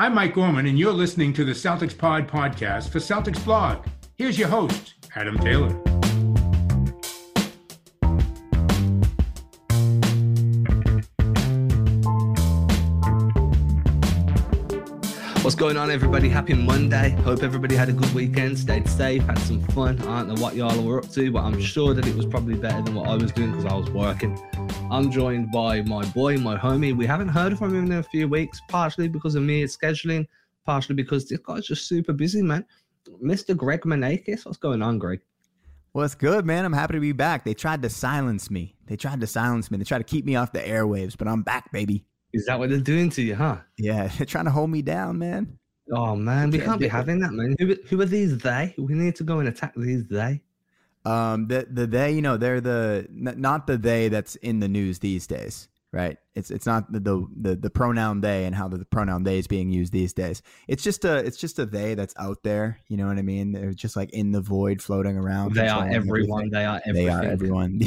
I'm Mike Gorman, and you're listening to the Celtics Pod podcast for Celtics Blog. Here's your host, Adam Taylor. What's going on, everybody? Happy Monday. Hope everybody had a good weekend, stayed safe, had some fun. I don't know what y'all were up to, but I'm sure that it was probably better than what I was doing because I was working. I'm joined by my boy, my homie. We haven't heard from him in a few weeks, partially because of me scheduling, partially because this guy's just super busy, man. Mr. Greg Manakis. What's going on, Greg? What's good, man? I'm happy to be back. They tried to silence me. They tried to silence me. They tried to keep me off the airwaves, but I'm back, baby. Is that what they're doing to you, huh? Yeah, they're trying to hold me down, man. Oh man, we can't be having that, man. Who, who are these they? We need to go and attack these they. Um, the the they, you know, they're the not the they that's in the news these days, right? It's it's not the the the, pronoun they and how the, the, pronoun they is being used these days. It's just a it's just a they that's out there. You know what I mean? They're just like in the void, floating around. They are everyone. Everything. They are everything. They are everyone.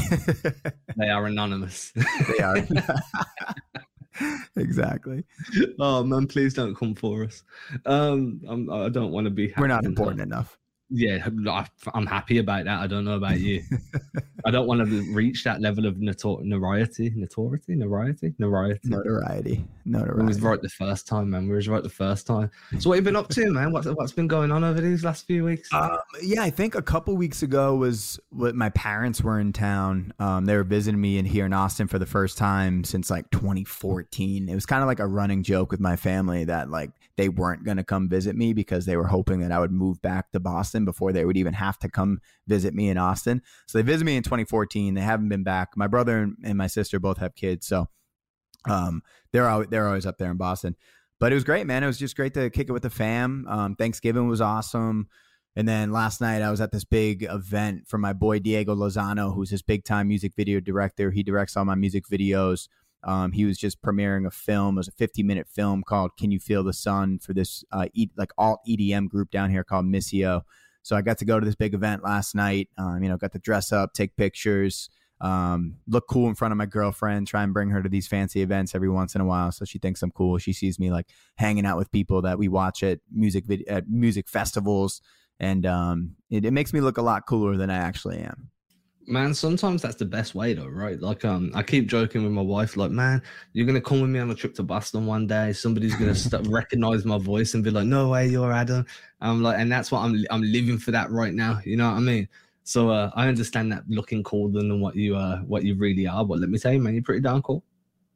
they are anonymous. they are. exactly. Oh man, please don't come for us. Um, I'm, I do not want to be. We're not important enough yeah, I'm happy about that. I don't know about you. I don't want to reach that level of notor- notoriety, notoriety, notoriety, notoriety, notoriety, notoriety. We was right the first time, man. We was right the first time. So what have you been up to, man? What's what's been going on over these last few weeks? Um, yeah, I think a couple weeks ago was what my parents were in town. Um, they were visiting me in here in Austin for the first time since like 2014. It was kind of like a running joke with my family that like they weren't going to come visit me because they were hoping that I would move back to Boston before they would even have to come visit me in Austin. So they visited me in 2014. They haven't been back. My brother and my sister both have kids, so um, they're always, they're always up there in Boston. But it was great, man. It was just great to kick it with the fam. Um, Thanksgiving was awesome. And then last night I was at this big event for my boy Diego Lozano, who's this big time music video director. He directs all my music videos. Um, he was just premiering a film. It was a 50 minute film called "Can You Feel the Sun" for this uh, e- like alt EDM group down here called Missio. So I got to go to this big event last night. Um, you know, got to dress up, take pictures, um, look cool in front of my girlfriend. Try and bring her to these fancy events every once in a while, so she thinks I'm cool. She sees me like hanging out with people that we watch at music vid- at music festivals, and um, it, it makes me look a lot cooler than I actually am man sometimes that's the best way though right? Like um i keep joking with my wife like man you're gonna come with me on a trip to boston one day. Somebody's gonna st- recognize my voice and be like no way you're adam i'm like and that's what i'm i'm living for that right now you know what i mean? So uh, i understand that looking cooler than what you uh what you really are but let me tell you man you're pretty darn cool.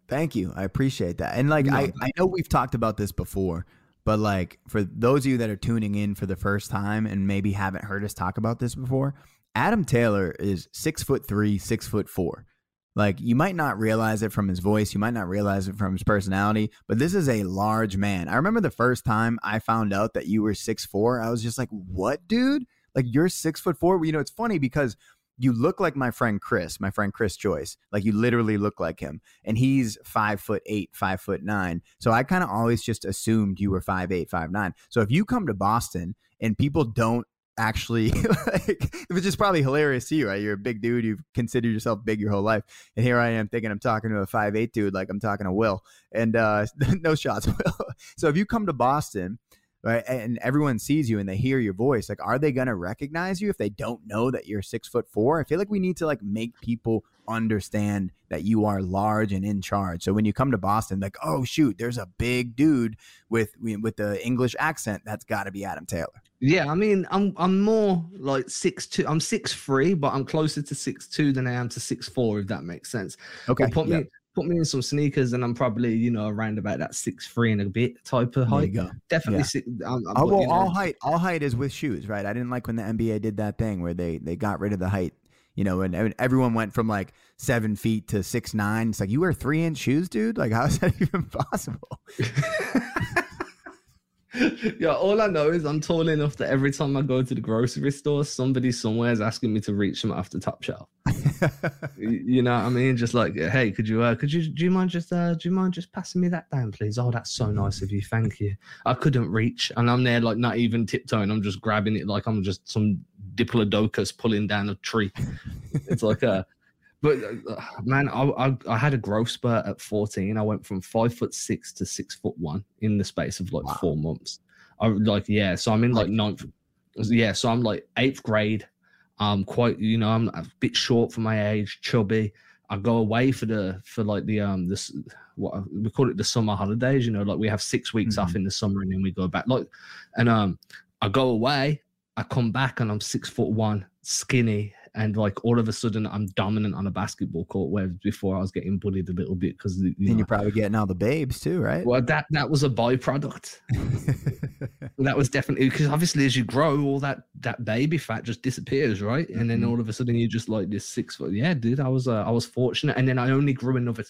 Thank you i appreciate that. And like no, i i know we've talked about this before but like for those of you that are tuning in for the first time and maybe haven't heard us talk about this before Adam Taylor is six foot three, six foot four. Like you might not realize it from his voice, you might not realize it from his personality, but this is a large man. I remember the first time I found out that you were six four, I was just like, "What, dude? Like you're six foot four? You know, it's funny because you look like my friend Chris, my friend Chris Joyce. Like you literally look like him, and he's five foot eight, five foot nine. So I kind of always just assumed you were five eight, five nine. So if you come to Boston and people don't actually like which is probably hilarious to you right you're a big dude you've considered yourself big your whole life and here i am thinking i'm talking to a five eight dude like i'm talking to will and uh no shots so if you come to boston right and everyone sees you and they hear your voice like are they gonna recognize you if they don't know that you're six foot four i feel like we need to like make people understand that you are large and in charge. So when you come to Boston, like, oh shoot, there's a big dude with with the English accent. That's got to be Adam Taylor. Yeah, I mean, I'm I'm more like six two. I'm six three, but I'm closer to six two than I am to six four. If that makes sense. Okay. But put me put me in some sneakers, and I'm probably you know around about that six three and a bit type of height. Definitely. Yeah. Six, I'm, I'm, oh, well, you know, all height all height is with shoes, right? I didn't like when the NBA did that thing where they they got rid of the height you know, and, and, everyone went from like seven feet to six nine. It's like you wear three inch shoes, dude. Like, how is that even possible? yeah, all I know is I'm tall enough that every time I go to the grocery store, somebody somewhere is asking me to reach them off the top shelf. you know what I mean? Just like, hey, could you, uh, could you, do you mind just, uh, do you mind just passing me that down, please? Oh, that's so nice of you. Thank you. I couldn't reach, and I'm there like not even tiptoeing. I'm just grabbing it like I'm just some diplodocus pulling down a tree. it's like a, But uh, man, I, I, I had a growth spurt at 14. I went from five foot six to six foot one in the space of like wow. four months. I like yeah, so I'm in like ninth. Yeah, so I'm like eighth grade. I'm quite you know I'm a bit short for my age, chubby. I go away for the for like the um this what we call it the summer holidays. You know, like we have six weeks mm-hmm. off in the summer and then we go back. Like, and um, I go away. I come back and I'm six foot one, skinny, and like all of a sudden I'm dominant on a basketball court. Where before I was getting bullied a little bit because you and know, you're probably getting all the babes too, right? Well, that that was a byproduct. that was definitely because obviously as you grow, all that that baby fat just disappears, right? And then mm-hmm. all of a sudden you're just like this six foot. Yeah, dude, I was uh, I was fortunate, and then I only grew another.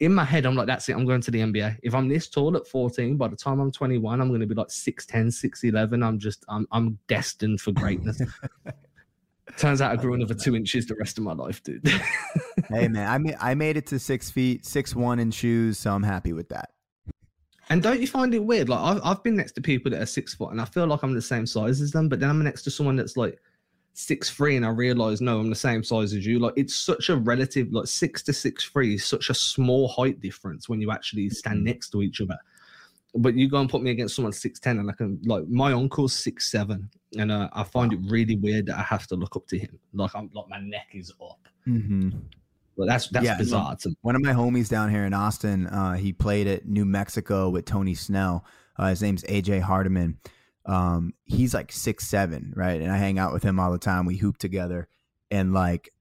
In my head, I'm like, that's it. I'm going to the NBA. If I'm this tall at 14, by the time I'm 21, I'm going to be like 6'10", 6'11". I'm just I'm I'm destined for greatness. Turns out I grew another two inches the rest of my life, dude. hey man, I made I made it to six feet, six one in shoes, so I'm happy with that. And don't you find it weird? Like I've I've been next to people that are six foot, and I feel like I'm the same size as them, but then I'm next to someone that's like six three, and I realize no, I'm the same size as you. Like it's such a relative, like six to six three is such a small height difference when you actually stand mm-hmm. next to each other but you go and put me against someone six ten, and I can like my uncle's six seven, and uh, I find it really weird that I have to look up to him. Like I'm like my neck is up. Mm-hmm. But that's that's yeah, bizarre. One of my homies down here in Austin, uh, he played at New Mexico with Tony Snell. Uh, his name's AJ Hardiman. Um, he's like six seven, right? And I hang out with him all the time. We hoop together, and like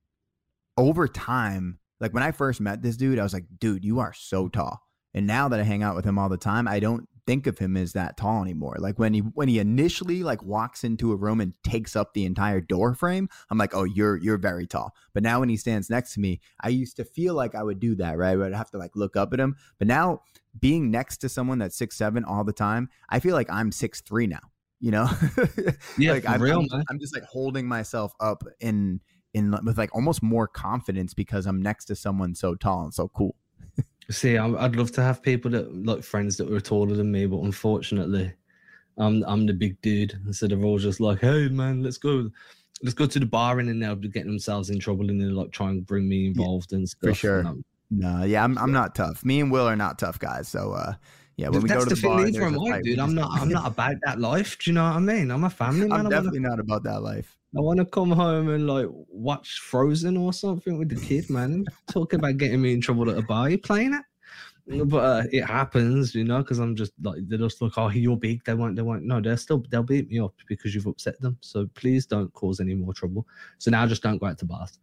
over time, like when I first met this dude, I was like, dude, you are so tall. And now that I hang out with him all the time, I don't think of him as that tall anymore. Like when he when he initially like walks into a room and takes up the entire door frame, I'm like, "Oh, you're you're very tall." But now when he stands next to me, I used to feel like I would do that, right? I'd have to like look up at him. But now being next to someone that's six seven all the time, I feel like I'm six three now. You know? yeah, like I'm, real, I'm, I'm just like holding myself up in in with like almost more confidence because I'm next to someone so tall and so cool. See, I'd love to have people that like friends that were taller than me, but unfortunately, I'm I'm the big dude. So they're all just like, "Hey, man, let's go, let's go to the bar," and then they'll be getting themselves in trouble, and they're like trying to bring me involved yeah, and stuff. For sure. No, yeah, I'm I'm not tough. Me and Will are not tough guys. So, uh, yeah, when we go to the, the bar, I, dude. I'm not I'm not about that life. Do you know what I mean? I'm a family man. I'm definitely wanna... not about that life. I want to come home and like watch Frozen or something with the kid, man. Talking about getting me in trouble at a bar. You playing it? But uh, it happens, you know, because I'm just like they just look, oh, you're big. They won't, they won't. No, they're still they'll beat me up because you've upset them. So please don't cause any more trouble. So now just don't go out to bars.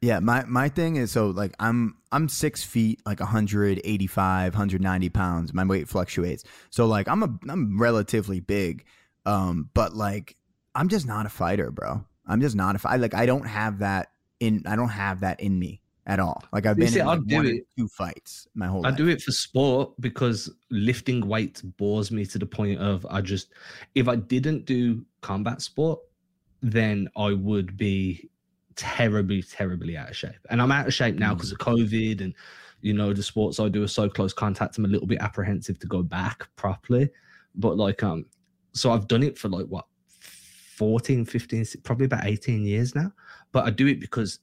Yeah, my my thing is so like I'm I'm six feet, like 185, 190 pounds. My weight fluctuates. So like I'm a I'm relatively big, um, but like I'm just not a fighter, bro. I'm just not a fighter. Like I don't have that in. I don't have that in me at all. Like I've been see, in like one it. two fights my whole. I life. do it for sport because lifting weights bores me to the point of I just if I didn't do combat sport, then I would be terribly, terribly out of shape. And I'm out of shape now because mm. of COVID and you know the sports I do are so close contact. I'm a little bit apprehensive to go back properly, but like um, so I've done it for like what 14, 15, probably about 18 years now. But I do it because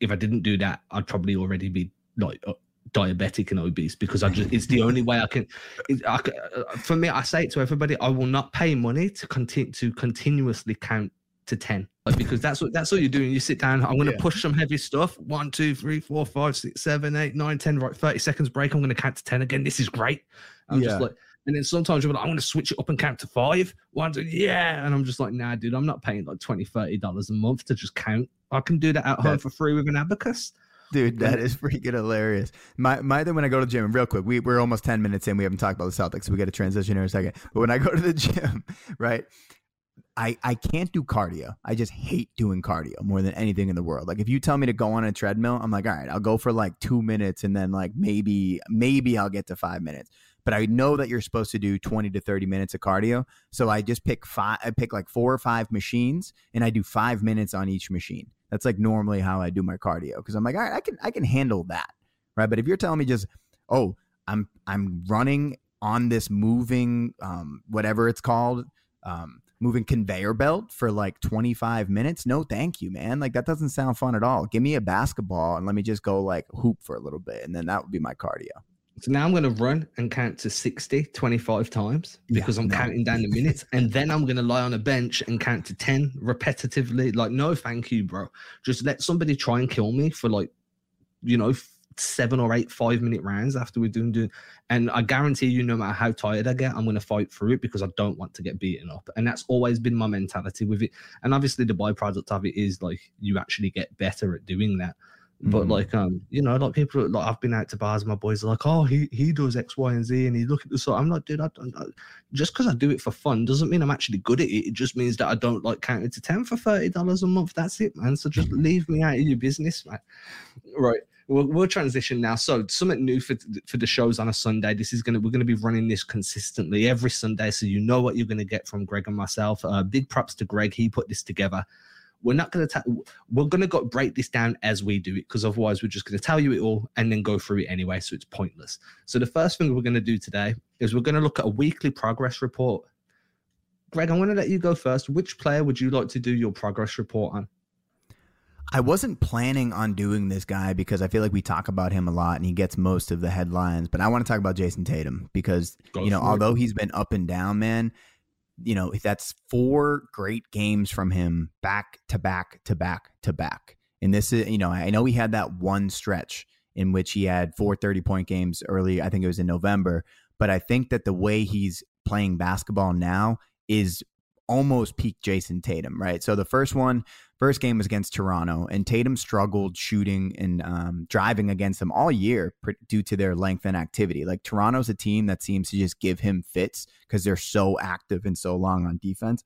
if I didn't do that, I'd probably already be like uh, diabetic and obese because I just it's the only way I can. It, I, uh, for me, I say it to everybody: I will not pay money to continue to continuously count to ten, like, because that's what that's what you're doing. You sit down. I'm going to yeah. push some heavy stuff. One, two, three, four, five, six, seven, eight, nine, ten. Right, thirty seconds break. I'm going to count to ten again. This is great. I'm yeah. just like and then sometimes you're like, I'm going to switch it up and count to five. One, two, yeah. And I'm just like, nah, dude, I'm not paying like 20 $30 a month to just count. I can do that at home for free with an abacus. Dude, that is freaking hilarious. My my thing when I go to the gym, real quick, we, we're almost 10 minutes in. We haven't talked about the Celtics, so we got to transition here in a second. But when I go to the gym, right, I, I can't do cardio. I just hate doing cardio more than anything in the world. Like if you tell me to go on a treadmill, I'm like, all right, I'll go for like two minutes and then like maybe maybe I'll get to five minutes but I know that you're supposed to do 20 to 30 minutes of cardio. So I just pick five, I pick like four or five machines and I do five minutes on each machine. That's like normally how I do my cardio because I'm like, all right, I can, I can handle that. Right. But if you're telling me just, oh, I'm, I'm running on this moving, um, whatever it's called, um, moving conveyor belt for like 25 minutes. No, thank you, man. Like that doesn't sound fun at all. Give me a basketball and let me just go like hoop for a little bit. And then that would be my cardio. So now I'm going to run and count to 60 25 times because yeah, I'm no. counting down the minutes. and then I'm going to lie on a bench and count to 10 repetitively. Like, no, thank you, bro. Just let somebody try and kill me for like, you know, seven or eight five minute rounds after we're doing, doing and I guarantee you, no matter how tired I get, I'm going to fight through it because I don't want to get beaten up. And that's always been my mentality with it. And obviously, the byproduct of it is like you actually get better at doing that. But mm. like um, you know, like people like I've been out to bars, my boys are like, oh, he he does X, Y, and Z, and he look at the sort. I'm like, dude, I don't. I, just because I do it for fun doesn't mean I'm actually good at it. It just means that I don't like counting to ten for thirty dollars a month. That's it, man. So just leave me out of your business, man. Right. We'll, we'll transition now. So something new for for the shows on a Sunday. This is gonna we're gonna be running this consistently every Sunday, so you know what you're gonna get from Greg and myself. Uh, big props to Greg. He put this together. We're not going to ta- we're going to go break this down as we do it because otherwise we're just going to tell you it all and then go through it anyway, so it's pointless. So the first thing we're going to do today is we're going to look at a weekly progress report. Greg, I'm going to let you go first. Which player would you like to do your progress report on? I wasn't planning on doing this guy because I feel like we talk about him a lot and he gets most of the headlines. But I want to talk about Jayson Tatum because, Go you know, although he's been up and down, man, you know, that's four great games from him back to back to back to back. And this is, you know, I know he had that one stretch in which he had four 30 point games early. I think it was in November. But I think that the way he's playing basketball now is almost peak Jayson Tatum, right? So the first one, first game was against Toronto, and Tatum struggled shooting and um, driving against them all year due to their length and activity. Like Toronto's a team that seems to just give him fits because they're so active and so long on defense.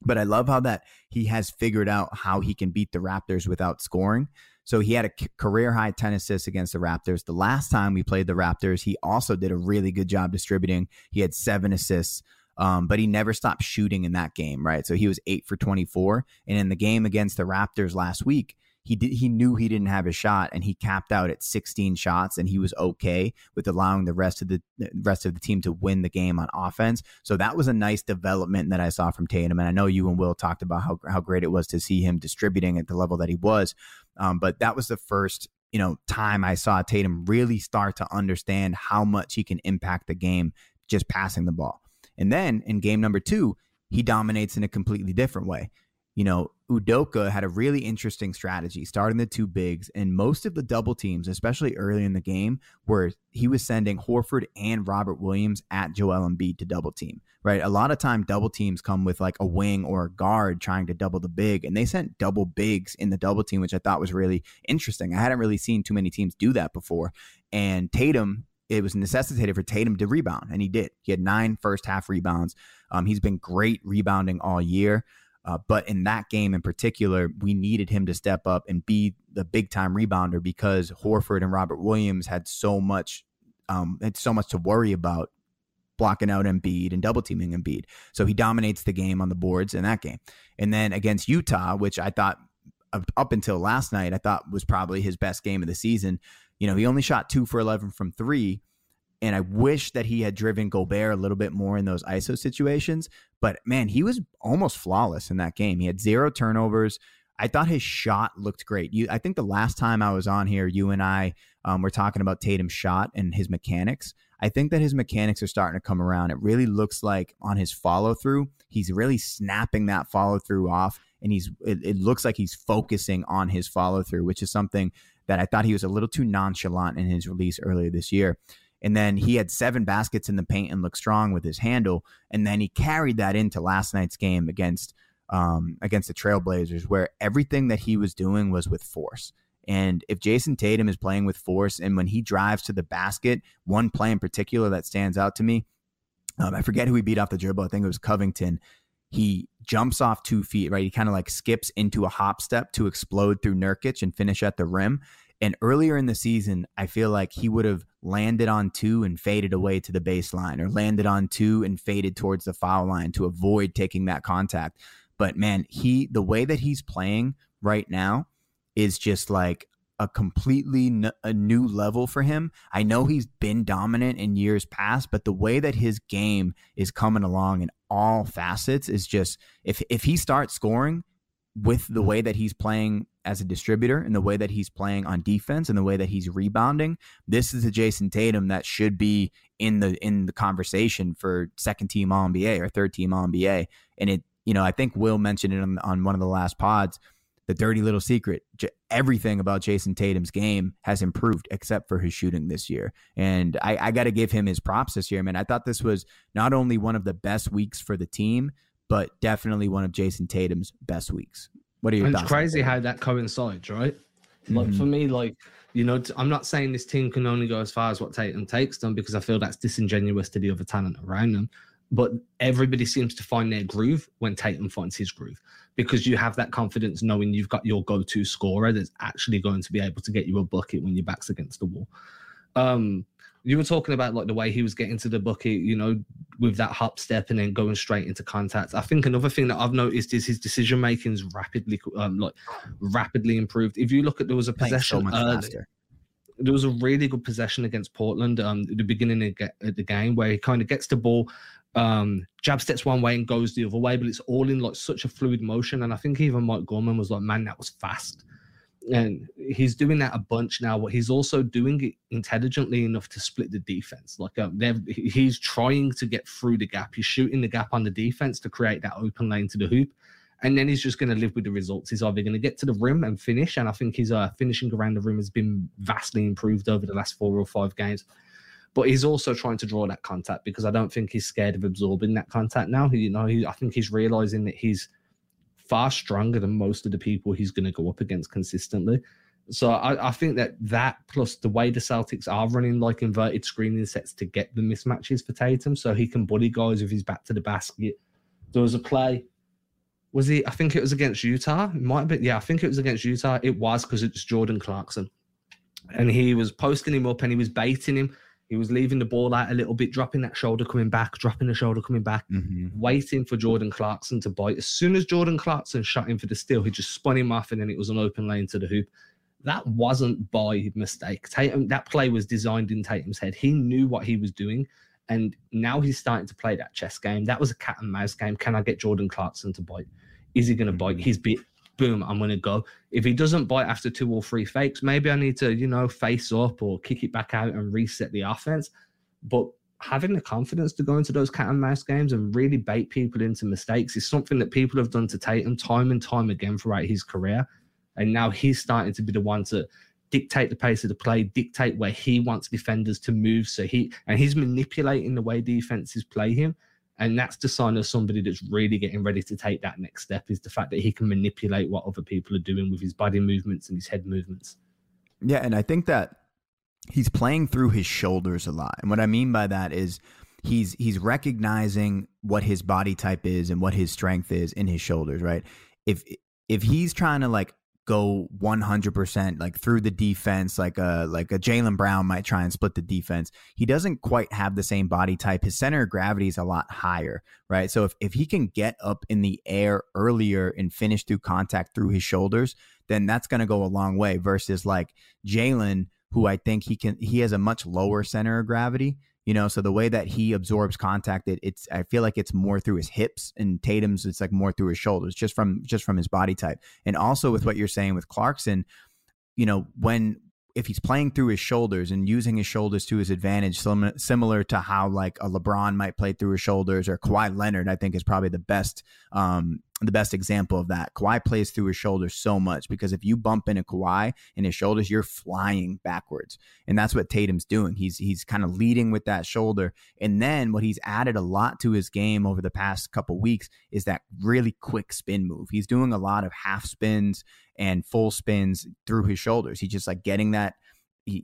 But I love how that he has figured out how he can beat the Raptors without scoring. So he had a career high 10 assists against the Raptors. The last time we played the Raptors, he also did a really good job distributing. He had seven assists. Um, but he never stopped shooting in that game, right? So he was eight for 24. And in the game against the Raptors last week, he did, he knew he didn't have a shot and he capped out at 16 shots and he was okay with allowing the rest of the, rest of the team to win the game on offense. So that was a nice development that I saw from Tatum. And I know you and Will talked about how, how great it was to see him distributing at the level that he was. Um, but that was the first you know time I saw Tatum really start to understand how much he can impact the game just passing the ball. And then in game number two, he dominates in a completely different way. You know, Udoka had a really interesting strategy, starting the two bigs, and most of the double teams, especially early in the game, where he was sending Horford and Robert Williams at Joel Embiid to double team. Right, a lot of time double teams come with like a wing or a guard trying to double the big, and they sent double bigs in the double team, which I thought was really interesting. I hadn't really seen too many teams do that before, and Tatum it was necessitated for Tatum to rebound, and he did. He had nine first half rebounds. Um, he's been great rebounding all year. Uh, but in that game in particular, we needed him to step up and be the big time rebounder because Horford and Robert Williams had so much, um, had so much to worry about blocking out Embiid and double teaming Embiid. So he dominates the game on the boards in that game. And then against Utah, which I thought up until last night, I thought was probably his best game of the season. You know, he only shot two for 11 from three. And I wish that he had driven Gobert a little bit more in those ISO situations. But man, he was almost flawless in that game. He had zero turnovers. I thought his shot looked great. You, I think the last time I was on here, you and I um, were talking about Tatum's shot and his mechanics. I think that his mechanics are starting to come around. It really looks like on his follow through, he's really snapping that follow through off, and he's it, it looks like he's focusing on his follow through, which is something that I thought he was a little too nonchalant in his release earlier this year. And then he had seven baskets in the paint and looked strong with his handle. And then he carried that into last night's game against um, against the Trailblazers, where everything that he was doing was with force. And if Jayson Tatum is playing with force, and when he drives to the basket, one play in particular that stands out to me, um, I forget who he beat off the dribble. I think it was Covington. He jumps off two feet, right? He kind of like skips into a hop step to explode through Nurkic and finish at the rim. And earlier in the season, I feel like he would have landed on two and faded away to the baseline, or landed on two and faded towards the foul line to avoid taking that contact. But man, he the way that he's playing right now is just like a completely n- a new level for him. I know he's been dominant in years past, but the way that his game is coming along in all facets is just if if he starts scoring with the way that he's playing as a distributor and the way that he's playing on defense and the way that he's rebounding, this is a Jayson Tatum that should be in the in the conversation for second team All NBA or third team All NBA. And it, you know, I think Will mentioned it on, on one of the last pods. The dirty little secret: everything about Jayson Tatum's game has improved except for his shooting this year. And I, I got to give him his props this year, man. I thought this was not only one of the best weeks for the team, but definitely one of Jayson Tatum's best weeks. What are your and thoughts? It's crazy how that coincides, right? Mm-hmm. Like for me, like you know, I'm not saying this team can only go as far as what Tatum takes them because I feel that's disingenuous to the other talent around them. But everybody seems to find their groove when Tatum finds his groove because you have that confidence knowing you've got your go-to scorer that's actually going to be able to get you a bucket when your back's against the wall. Um, you were talking about like the way he was getting to the bucket, you know, with that hop step and then going straight into contact. I think another thing that I've noticed is his decision making is rapidly, um, like rapidly improved. If you look at there was a possession so early, there was a really good possession against Portland um, at the beginning of the game where he kind of gets the ball, um, jab steps one way and goes the other way, but it's all in like such a fluid motion. And I think even Mike Gorman was like, "Man, that was fast." and he's doing that a bunch now. But he's also doing it intelligently enough to split the defense. Like um, he's trying to get through the gap. He's shooting the gap on the defense to create that open lane to the hoop, and then he's just going to live with the results. He's either going to get to the rim and finish, and I think his uh, finishing around the rim has been vastly improved over the last four or five games. But he's also trying to draw that contact because I don't think he's scared of absorbing that contact now. He, you know, he, I think he's realizing that he's far stronger than most of the people he's going to go up against consistently. So I, I, think that that plus the way the Celtics are running like inverted screening sets to get the mismatches for Tatum, so he can bully guys with his back to the basket. There was a play. Was he? I think it was against Utah. It might have been. Yeah, I think it was against Utah. It was because it's Jordan Clarkson, and he was posting him up and he was baiting him he was leaving the ball out a little bit, dropping that shoulder, coming back, dropping the shoulder, coming back, mm-hmm. waiting for Jordan Clarkson to bite. As soon as Jordan Clarkson shot him for the steal, he just spun him off, and then it was an open lane to the hoop. That wasn't by mistake. Tatum, that play was designed in Tatum's head. He knew what he was doing, and now he's starting to play that chess game. That was a cat and mouse game. Can I get Jordan Clarkson to bite? Is he going to bite? Mm-hmm. He's bit boom, I'm going to go. If he doesn't bite after two or three fakes, maybe I need to, you know, face up or kick it back out and reset the offense. But having the confidence to go into those cat and mouse games and really bait people into mistakes is something that people have done to Tatum time and time again throughout his career. And now he's starting to be the one to dictate the pace of the play, dictate where he wants defenders to move. So he and he's manipulating the way defenses play him. And that's the sign of somebody that's really getting ready to take that next step is the fact that he can manipulate what other people are doing with his body movements and his head movements. Yeah, and I think that he's playing through his shoulders a lot. And what I mean by that is he's he's recognizing what his body type is and what his strength is in his shoulders, right? If if he's trying to like go 100% like through the defense like a like uh, a Jaylen Brown might try and split the defense. He doesn't quite have the same body type. His center of gravity is a lot higher, right? So if, if he can get up in the air earlier and finish through contact through his shoulders, then that's going to go a long way versus like Jaylen who I think he can he has a much lower center of gravity you know, so the way that he absorbs contact, it, it's I feel like it's more through his hips, and Tatum's it's like more through his shoulders, just from just from his body type. And also with what you're saying with Clarkson, you know, when if he's playing through his shoulders and using his shoulders to his advantage, sim- similar to how like a LeBron might play through his shoulders, or Kawhi Leonard, I think is probably the best um, the best example of that. Kawhi plays through his shoulders so much because if you bump into Kawhi in his shoulders, you're flying backwards. And that's what Tatum's doing. He's he's kind of leading with that shoulder. And then what he's added a lot to his game over the past couple weeks is that really quick spin move. He's doing a lot of half spins and full spins through his shoulders. He's just like getting that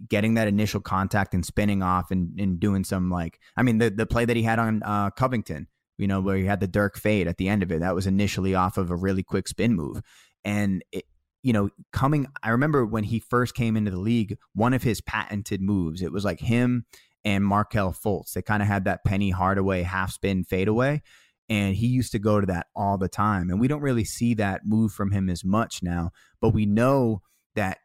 getting that initial contact and spinning off and, and doing some like I mean the the play that he had on uh, Covington you know, where he had the Dirk fade at the end of it. That was initially off of a really quick spin move. And, it, you know, coming, I remember when he first came into the league, one of his patented moves, it was like him and Markelle Fultz. They kind of had that Penny Hardaway half spin fadeaway. And he used to go to that all the time. And we don't really see that move from him as much now, but we know that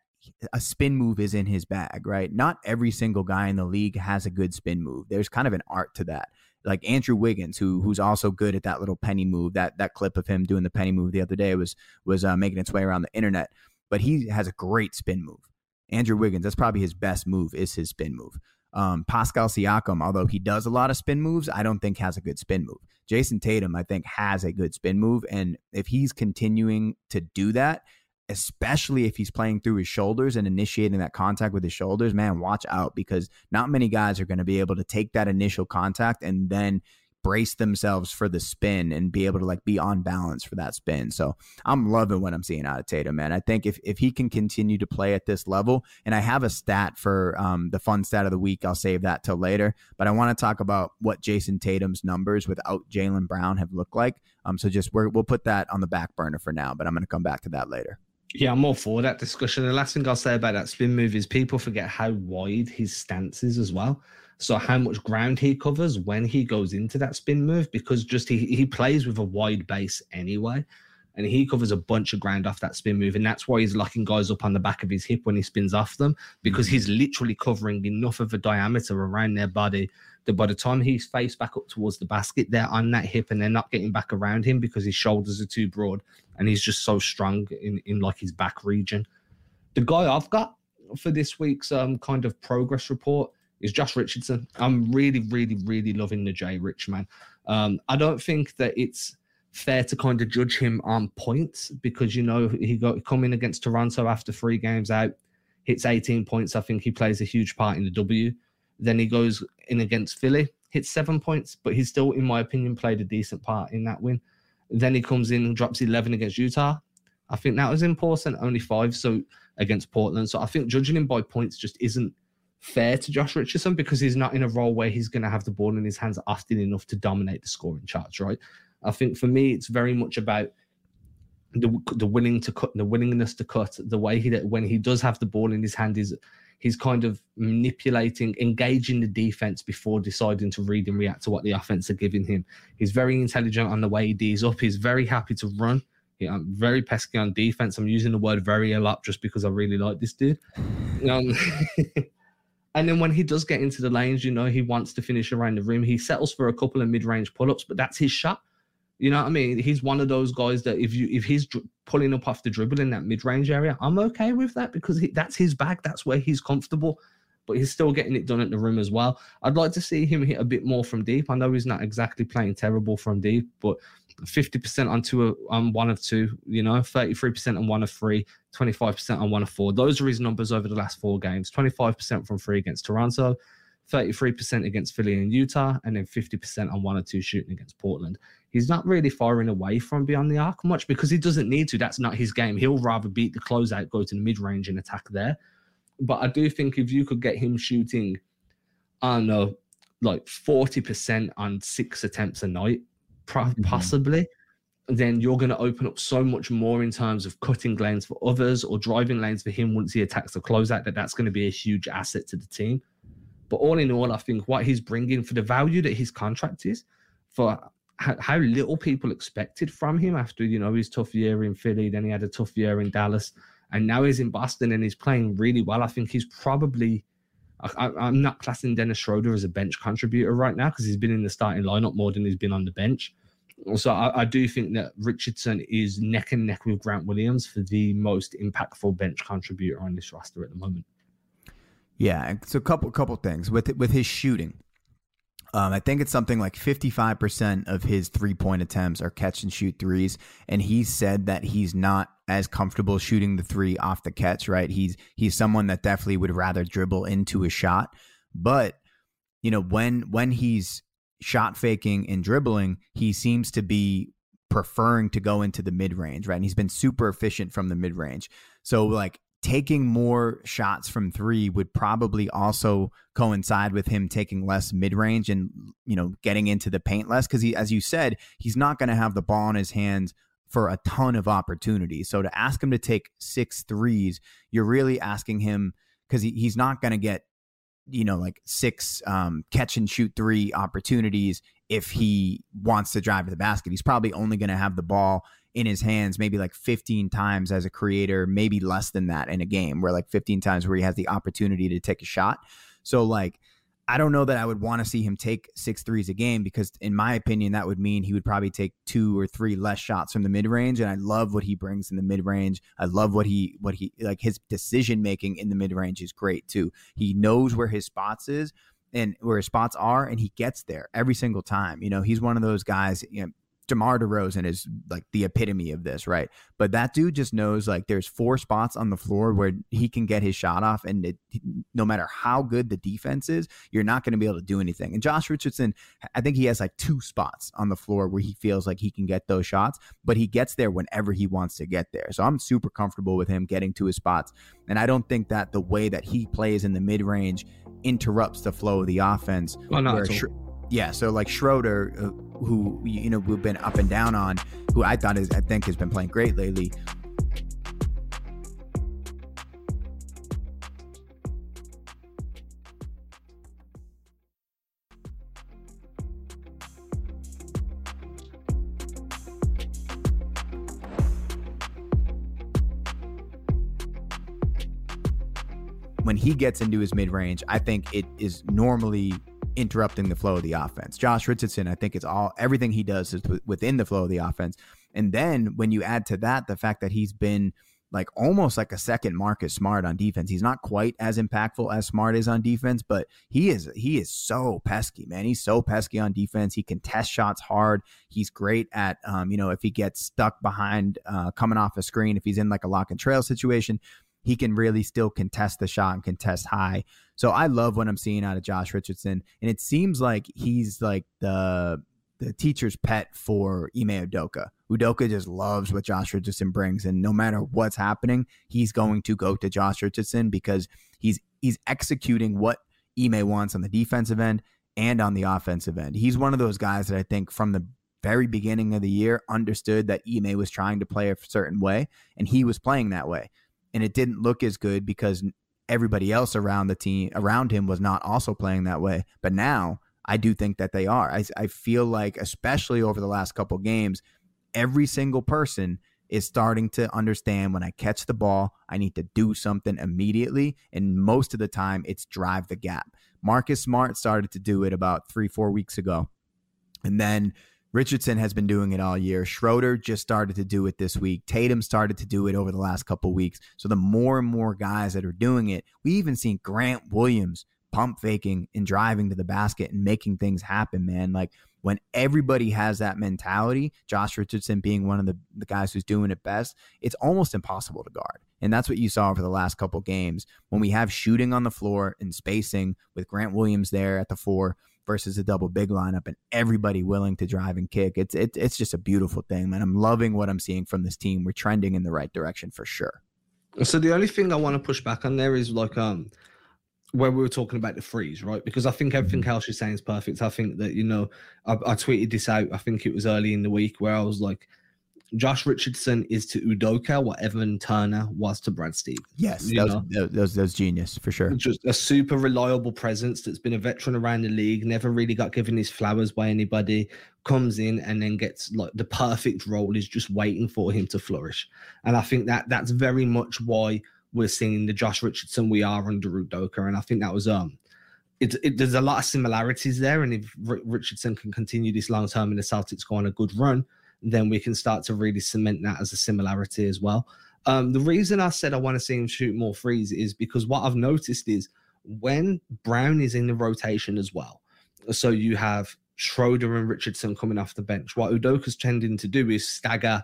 a spin move is in his bag, right? Not every single guy in the league has a good spin move. There's kind of an art to that. Like Andrew Wiggins, who who's also good at that little penny move. That that clip of him doing the penny move the other day was was uh, making its way around the internet. But he has a great spin move. Andrew Wiggins, that's probably his best move is his spin move. Um, Pascal Siakam, although he does a lot of spin moves, I don't think has a good spin move. Jayson Tatum, I think, has a good spin move. And if he's continuing to do that, especially if he's playing through his shoulders and initiating that contact with his shoulders, man, watch out because not many guys are going to be able to take that initial contact and then brace themselves for the spin and be able to like be on balance for that spin. So I'm loving what I'm seeing out of Tatum, man. I think if, if he can continue to play at this level, and I have a stat for um, the fun stat of the week, I'll save that till later. But I want to talk about what Jayson Tatum's numbers without Jaylen Brown have looked like. Um, so just we will put that on the back burner for now, but I'm going to come back to that later. Yeah, I'm all for that discussion. The last thing I'll say about that spin move is people forget how wide his stance is as well. So how much ground he covers when he goes into that spin move, because just he, he plays with a wide base anyway. And he covers a bunch of ground off that spin move. And that's why he's locking guys up on the back of his hip when he spins off them, because mm-hmm. he's literally covering enough of a diameter around their body that by the time he's faced back up towards the basket, they're on that hip and they're not getting back around him because his shoulders are too broad and he's just so strong in, in like his back region. The guy I've got for this week's um kind of progress report is Josh Richardson. I'm really, really, really loving the J Rich man. Um, I don't think that it's fair to kind of judge him on points because you know he got coming against Toronto after three games out, hits 18 points. I think he plays a huge part in the W. Then he goes in against Philly, hits seven points, but he's still, in my opinion, played a decent part in that win. Then he comes in and drops 11 against Utah. I think that was important, only five so against Portland. So I think judging him by points just isn't fair to Josh Richardson because he's not in a role where he's going to have the ball in his hands often enough to dominate the scoring charts, right? I think for me, it's very much about the the willing to cut, the willingness to cut. The way he that when he does have the ball in his hand is he's kind of manipulating, engaging the defense before deciding to read and react to what the offense are giving him. He's very intelligent on the way he D's up. He's very happy to run. Yeah, I'm very pesky on defense. I'm using the word very a lot just because I really like this dude. Um, and then when he does get into the lanes, you know, he wants to finish around the rim. He settles for a couple of mid range pull ups, but that's his shot. You know what I mean? He's one of those guys that if you if he's pulling up off the dribble in that mid range area, I'm okay with that because he, that's his bag. That's where he's comfortable. But he's still getting it done at the rim as well. I'd like to see him hit a bit more from deep. I know he's not exactly playing terrible from deep, but 50% on two on one of two, you know, 33% on one of three, 25% on one of four. Those are his numbers over the last four games. 25% from three against Toronto, 33% against Philly and Utah, and then 50% on one or two shooting against Portland. He's not really firing away from beyond the arc much because he doesn't need to. That's not his game. He'll rather beat the closeout, go to the mid range and attack there. But I do think if you could get him shooting, I don't know, like 40% on six attempts a night, mm-hmm. possibly, mm-hmm. then you're going to open up so much more in terms of cutting lanes for others or driving lanes for him once he attacks the closeout that that's going to be a huge asset to the team. But all in all, I think what he's bringing for the value that his contract is, for how, how, little people expected from him after you know his tough year in Philly, then he had a tough year in Dallas, and now he's in Boston and he's playing really well. I think he's probably. I, am not classing Dennis Schroeder as a bench contributor right now because he's been in the starting lineup more than he's been on the bench. So I, I, do think that Richardson is neck and neck with Grant Williams for the most impactful bench contributor on this roster at the moment. Yeah, so a couple couple things with with his shooting. Um, I think it's something like 55% of his three point attempts are catch and shoot threes. And he said that he's not as comfortable shooting the three off the catch, right? He's he's someone that definitely would rather dribble into a shot. But, you know, when when he's shot faking and dribbling, he seems to be preferring to go into the mid range, right? And he's been super efficient from the mid range. So like taking more shots from three would probably also coincide with him taking less mid range and you know getting into the paint less because he, as you said, he's not going to have the ball in his hands for a ton of opportunities. So to ask him to take six threes, you're really asking him because he, he's not going to get you know like six um, catch and shoot three opportunities if he wants to drive to the basket. He's probably only going to have the ball in his hands maybe like 15 times as a creator, maybe less than that in a game, where like 15 times where he has the opportunity to take a shot. So like I don't know that I would want to see him take six threes a game because, in my opinion, that would mean he would probably take two or three less shots from the mid range. And I love what he brings in the mid range. I love what he what he like his decision making in the mid range is great too. He knows where his spots is and where his spots are, and he gets there every single time. You know, he's one of those guys. You know, DeMar DeRozan is like the epitome of this, right? But that dude just knows like there's four spots on the floor where he can get his shot off, and it, no matter how good the defense is, you're not going to be able to do anything. And Josh Richardson, I think he has like two spots on the floor where he feels like he can get those shots, but he gets there whenever he wants to get there. So I'm super comfortable with him getting to his spots, and I don't think that the way that he plays in the mid range interrupts the flow of the offense. Well, yeah, so like Schroeder, uh, who you know we've been up and down on, who I thought is I think has been playing great lately. When he gets into his mid range, I think it is normally interrupting the flow of the offense. Josh Richardson, I think it's all everything he does is within the flow of the offense. And then when you add to that the fact that he's been like almost like a second Marcus Smart on defense. He's not quite as impactful as Smart is on defense, but he is he is so pesky, man. He's so pesky on defense. He can test shots hard. He's great at um, you know, if he gets stuck behind uh, coming off a screen, if he's in like a lock and trail situation, he can really still contest the shot and contest high. So I love what I'm seeing out of Josh Richardson, and it seems like he's like the the teacher's pet for Ime Udoka. Udoka just loves what Josh Richardson brings, and no matter what's happening, he's going to go to Josh Richardson because he's he's executing what Ime wants on the defensive end and on the offensive end. He's one of those guys that I think from the very beginning of the year understood that Ime was trying to play a certain way, and he was playing that way and it didn't look as good because everybody else around the team around him was not also playing that way. But now I do think that they are. I, I feel like, especially over the last couple games, every single person is starting to understand when I catch the ball, I need to do something immediately. And most of the time, it's drive the gap. Marcus Smart started to do it about three, four weeks ago. And then Richardson has been doing it all year. Schroeder just started to do it this week. Tatum started to do it over the last couple weeks. So the more and more guys that are doing it, we even seen Grant Williams pump faking and driving to the basket and making things happen, man. Like when everybody has that mentality, Josh Richardson being one of the, the guys who's doing it best, it's almost impossible to guard. And that's what you saw over the last couple games. When we have shooting on the floor and spacing with Grant Williams there at the four, versus a double big lineup and everybody willing to drive and kick. It's it, it's just a beautiful thing, man. I'm loving what I'm seeing from this team. We're trending in the right direction for sure. So the only thing I want to push back on there is like um where we were talking about the freeze, right? Because I think everything mm-hmm. else you're saying is perfect. I think that you know I, I tweeted this out. I think it was early in the week where I was like, Josh Richardson is to Udoka what Evan Turner was to Brad Stevens. Yes, that was, that, was, that was genius for sure. Just a super reliable presence that's been a veteran around the league, never really got given his flowers by anybody, comes in and then gets like the perfect role is just waiting for him to flourish. And I think that that's very much why we're seeing the Josh Richardson we are under Udoka. And I think that was um it, it, there's a lot of similarities there. And if R- Richardson can continue this long term and the Celtics go on a good run, then we can start to really cement that as a similarity as well. Um, the reason I said I want to see him shoot more threes is because what I've noticed is when Brown is in the rotation as well, so you have Schroeder and Richardson coming off the bench. What Udoka's tending to do is stagger.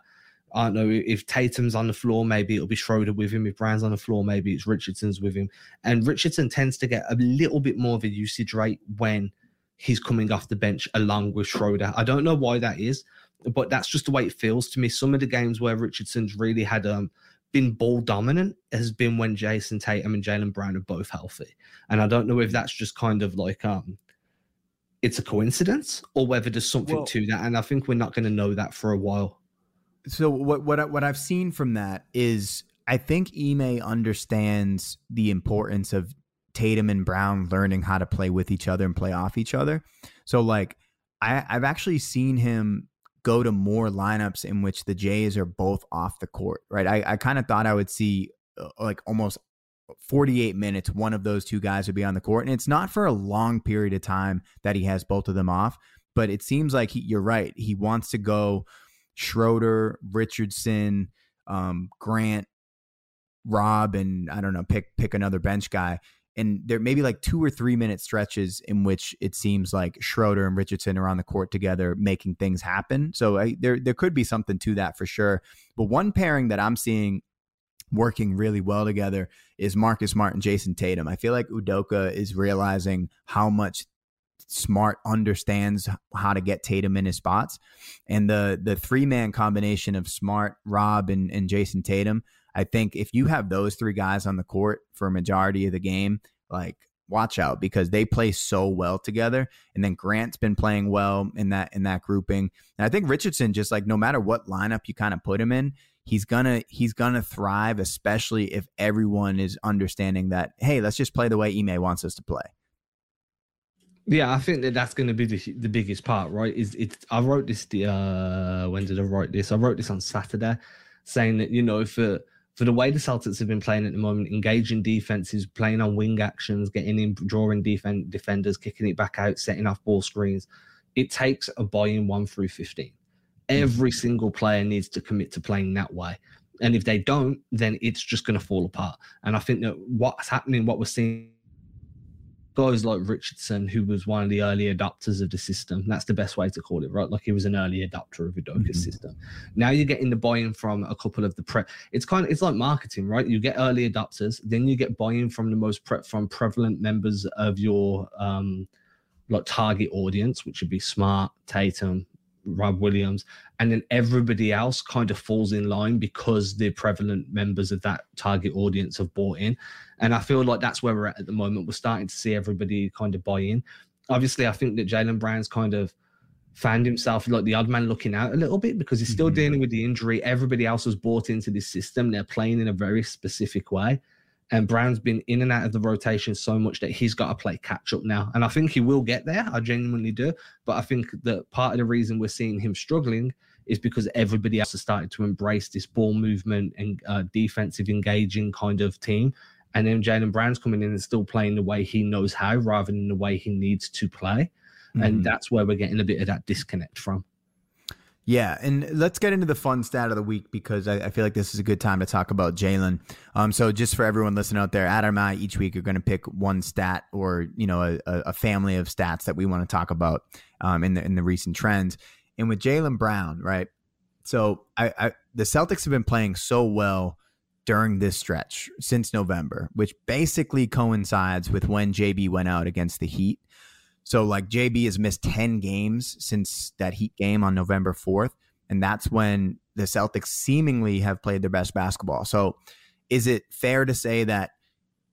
I don't know if Tatum's on the floor, maybe it'll be Schroeder with him. If Brown's on the floor, maybe it's Richardson's with him. And Richardson tends to get a little bit more of a usage rate when he's coming off the bench along with Schroeder. I don't know why that is but that's just the way it feels to me. Some of the games where Richardson's really had um been ball dominant has been when Jayson Tatum and Jaylen Brown are both healthy. And I don't know if that's just kind of like um it's a coincidence or whether there's something well, to that. And I think we're not going to know that for a while. So what what what I've seen from that is I think Ime understands the importance of Tatum and Brown learning how to play with each other and play off each other. So like I, I've actually seen him go to more lineups in which the Jays are both off the court, right? I, I kind of thought I would see uh, like almost 48 minutes, one of those two guys would be on the court. And it's not for a long period of time that he has both of them off, but it seems like he, you're right. He wants to go Schroeder, Richardson, um, Grant, Rob, and I don't know, pick pick another bench guy. And there may be like two or three minute stretches in which it seems like Schroeder and Richardson are on the court together, making things happen. So I, there there could be something to that for sure. But one pairing that I'm seeing working really well together is Marcus Smart and Jayson Tatum. I feel like Udoka is realizing how much Smart understands how to get Tatum in his spots. And the the three man combination of Smart, Rob, and, and Jayson Tatum, I think if you have those three guys on the court for a majority of the game, like watch out because they play so well together. And then Grant's been playing well in that in that grouping. And I think Richardson just like no matter what lineup you kind of put him in, he's gonna he's gonna thrive, especially if everyone is understanding that hey, let's just play the way Ime wants us to play. Yeah, I think that that's going to be the, the biggest part, right? Is it? I wrote this the uh when did I write this? I wrote this on Saturday, saying that you know for for the way the Celtics have been playing at the moment, engaging defenses, playing on wing actions, getting in, drawing defend, defenders, kicking it back out, setting off ball screens, it takes a buy-in one through fifteen. Hmm. Every single player needs to commit to playing that way. And if they don't, then it's just going to fall apart. And I think that what's happening, what we're seeing, guys like Richardson, who was one of the early adopters of the system, that's the best way to call it, right? Like he was an early adopter of Udoka's mm-hmm. system. Now you're getting the buy-in from a couple of the pre. It's kind of it's like marketing, right? You get early adopters, then you get buy-in from the most pre- from prevalent members of your um like target audience, which would be Smart, Tatum, Rob Williams, and then everybody else kind of falls in line because the prevalent members of that target audience have bought in. And I feel like that's where we're at at the moment. We're starting to see everybody kind of buy in. Obviously, I think that Jaylen Brown's kind of found himself like the odd man looking out a little bit because he's still mm-hmm. dealing with the injury. Everybody else has bought into this system. They're playing in a very specific way. And Brown's been in and out of the rotation so much that he's got to play catch up now. And I think he will get there. I genuinely do. But I think that part of the reason we're seeing him struggling is because everybody else has started to embrace this ball movement and uh, defensive engaging kind of team. And then Jaylen Brown's coming in and still playing the way he knows how rather than the way he needs to play. Mm-hmm. And that's where we're getting a bit of that disconnect from. Yeah, and let's get into the fun stat of the week because I, I feel like this is a good time to talk about Jaylen. Um, so just for everyone listening out there, Adam and I each week are going to pick one stat or you know a, a, family of stats that we want to talk about um, in the in the recent trends. And with Jaylen Brown, right? So I, I the Celtics have been playing so well during this stretch since November, which basically coincides with when JB went out against the Heat. So like JB has missed 10 games since that Heat game on November 4th. And that's when the Celtics seemingly have played their best basketball. So is it fair to say that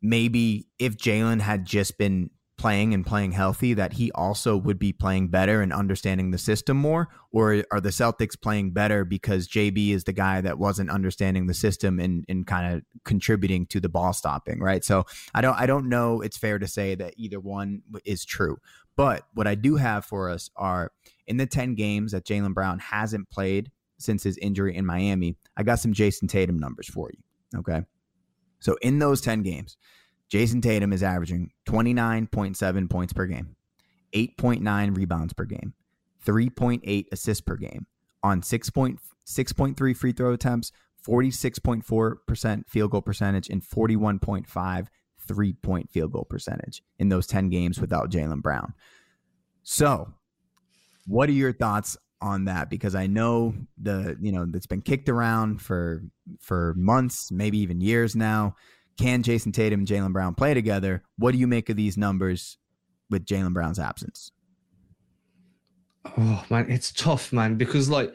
maybe if Jaylen had just been playing and playing healthy, that he also would be playing better and understanding the system more? Or are the Celtics playing better because JB is the guy that wasn't understanding the system and, and kind of contributing to the ball stopping, right? So I don't I don't know it's fair to say that either one is true. But what I do have for us are in the 10 games that Jaylen Brown hasn't played since his injury in Miami, I got some Jayson Tatum numbers for you. Okay. So in those 10 games, Jayson Tatum is averaging 29.7 points per game, 8.9 rebounds per game, 3.8 assists per game on 6.6.3 free throw attempts, 46.4% field goal percentage, and 41.5 three point field goal percentage in those 10 games without Jaylen Brown. So, what are your thoughts on that? Because I know the, you know, that's been kicked around for for months, maybe even years now. Can Jayson Tatum and Jaylen Brown play together? What do you make of these numbers with Jaylen Brown's absence? Oh man, it's tough, man, because like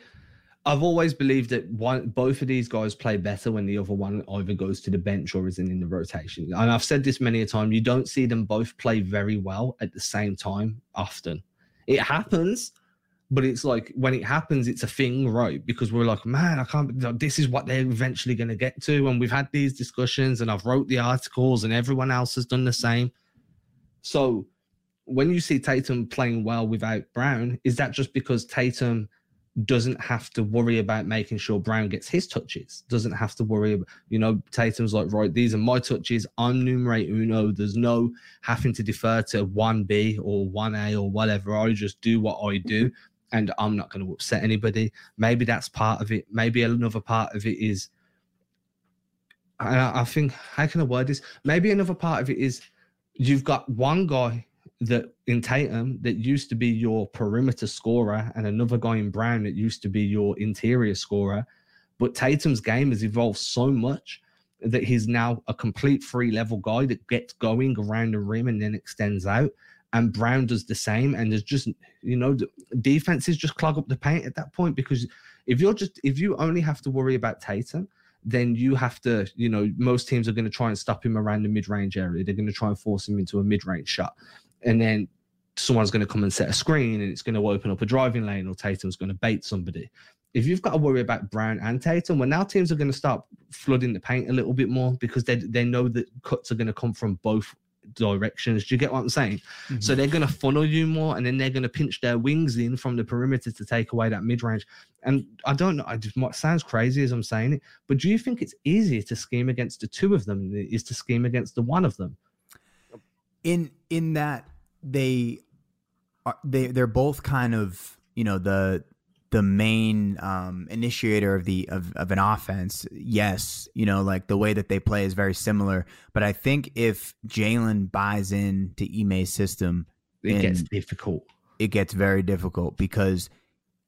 I've always believed that one, both of these guys play better when the other one either goes to the bench or isn't in the rotation. And I've said this many a time. You don't see them both play very well at the same time often. It happens, but it's like when it happens, it's a thing, right? Because we're like, man, I can't. This is what they're eventually going to get to, and we've had these discussions, and I've wrote the articles, and everyone else has done the same. So when you see Tatum playing well without Brown, is that just because Tatum? doesn't have to worry about making sure Brown gets his touches, doesn't have to worry about, you know, Tatum's like, right, these are my touches. I'm numerate uno. There's no having to defer to 1B or 1A or whatever. I just do what I do and I'm not going to upset anybody. Maybe that's part of it. Maybe another part of it is, I, I think, how can I word this? Maybe another part of it is you've got one guy that in Tatum that used to be your perimeter scorer and another guy in Brown that used to be your interior scorer. But Tatum's game has evolved so much that he's now a complete free level guy that gets going around the rim and then extends out. And Brown does the same. And there's just, you know, defenses just clog up the paint at that point because if you're just, if you only have to worry about Tatum, then you have to, you know, most teams are going to try and stop him around the mid range area. They're going to try and force him into a mid range shot and then someone's going to come and set a screen and it's going to open up a driving lane or Tatum's going to bait somebody. If you've got to worry about Brown and Tatum, well, now teams are going to start flooding the paint a little bit more because they they know that cuts are going to come from both directions. Do you get what I'm saying? Mm-hmm. So they're going to funnel you more, and then they're going to pinch their wings in from the perimeter to take away that mid range. And I don't know, it just sounds crazy as I'm saying it, but do you think it's easier to scheme against the two of them than it is to scheme against the one of them? In in that they are they they're both kind of you know the the main um, initiator of the of, of an offense. Yes, you know, like the way that they play is very similar. But I think if Jaylen buys in to Ime's system, it gets difficult. It gets very difficult because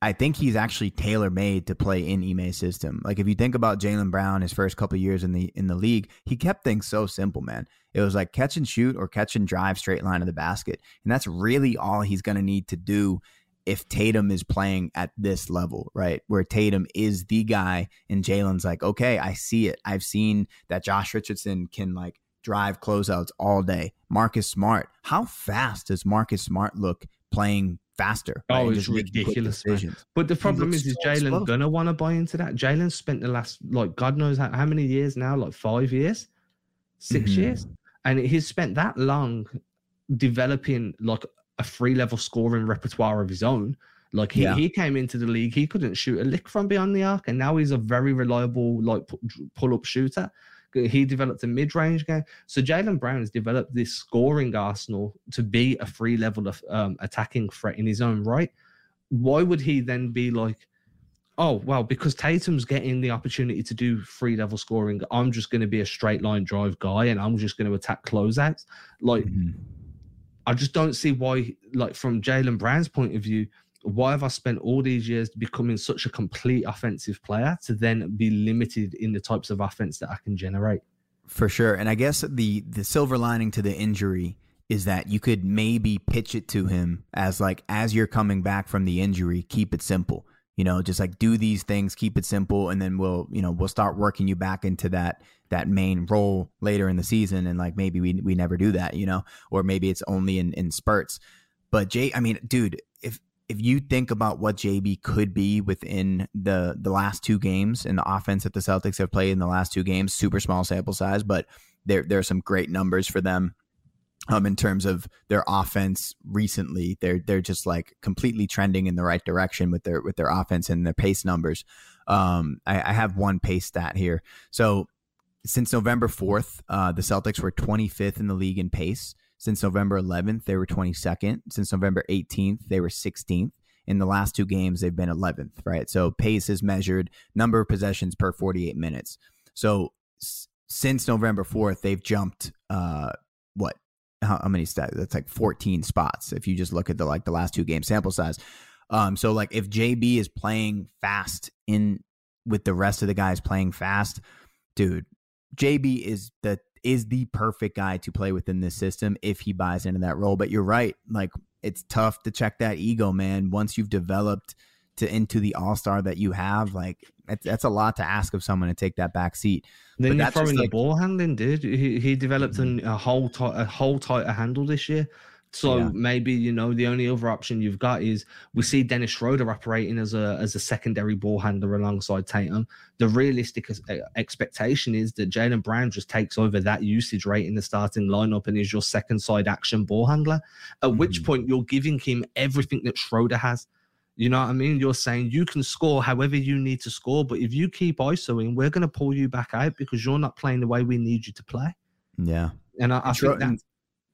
I think he's actually tailor made to play in Ime's system. Like if you think about Jaylen Brown, his first couple years in the in the league, he kept things so simple, man. It was like catch and shoot or catch and drive straight line of the basket, and that's really all he's going to need to do if Tatum is playing at this level, right? Where Tatum is the guy, and Jaylen's like, okay, I see it. I've seen that Josh Richardson can like drive closeouts all day. Marcus Smart, how fast does Marcus Smart look playing faster. Right? Oh, it's ridiculous. But the problem is, is Jaylen gonna want to buy into that? Jaylen spent the last like God knows how, how, many years now, like five years, 6 mm-hmm. years, and he's spent that long developing like a free level scoring repertoire of his own. Like he, yeah. he came into the league, he couldn't shoot a lick from beyond the arc, and now he's a very reliable like pull up shooter. He developed a mid range game. So Jaylen Brown has developed this scoring arsenal to be a free level of um, attacking threat in his own right. Why would he then be like, oh, well, because Tatum's getting the opportunity to do free level scoring, I'm just going to be a straight line drive guy and I'm just going to attack closeouts? Like, mm-hmm. I just don't see why, like, from Jaylen Brown's point of view, why have I spent all these years becoming such a complete offensive player to then be limited in the types of offense that I can generate? For sure. And I guess the the silver lining to the injury is that you could maybe pitch it to him as like as you're coming back from the injury, keep it simple. You know, just like do these things, keep it simple, and then we'll, you know, we'll start working you back into that that main role later in the season. And like maybe we we never do that, you know, or maybe it's only in in spurts. But Jay, I mean, dude, if if you think about what JB could be within the the last two games and the offense that the Celtics have played in the last two games, super small sample size, but there there are some great numbers for them. Um, in terms of their offense recently, they're they're just like completely trending in the right direction with their with their offense and their pace numbers. Um, I, I have one pace stat here. So since November fourth, uh, the Celtics were 25th in the league in pace. Since November 11th, they were 22nd. Since November 18th, they were 16th. In the last two games, they've been 11th, right? So pace is measured number of possessions per 48 minutes. So s- since November 4th, they've jumped uh, what? How, many stats? That's like 14 spots if you just look at the like the last two game sample size. Um, so like if JB is playing fast in with the rest of the guys playing fast, dude, JB is the is the perfect guy to play within this system if he buys into that role. But you're right. Like it's tough to check that ego, man. Once you've developed to into the all star that you have, like that's, that's, a lot to ask of someone to take that back seat. Then you're throwing the like, ball handling, dude. He, he developed mm-hmm. a whole t- a whole tighter handle this year. So yeah. maybe you know the only other option you've got is we see Dennis Schroeder operating as a as a secondary ball handler alongside Tatum. The realistic expectation is that Jaylen Brown just takes over that usage rate in the starting lineup and is your second side action ball handler. At mm which point you're giving him everything that Schroeder has. You know what I mean? You're saying you can score however you need to score, but if you keep ISOing, we're going to pull you back out because you're not playing the way we need you to play. Yeah. And I, I Schro- think that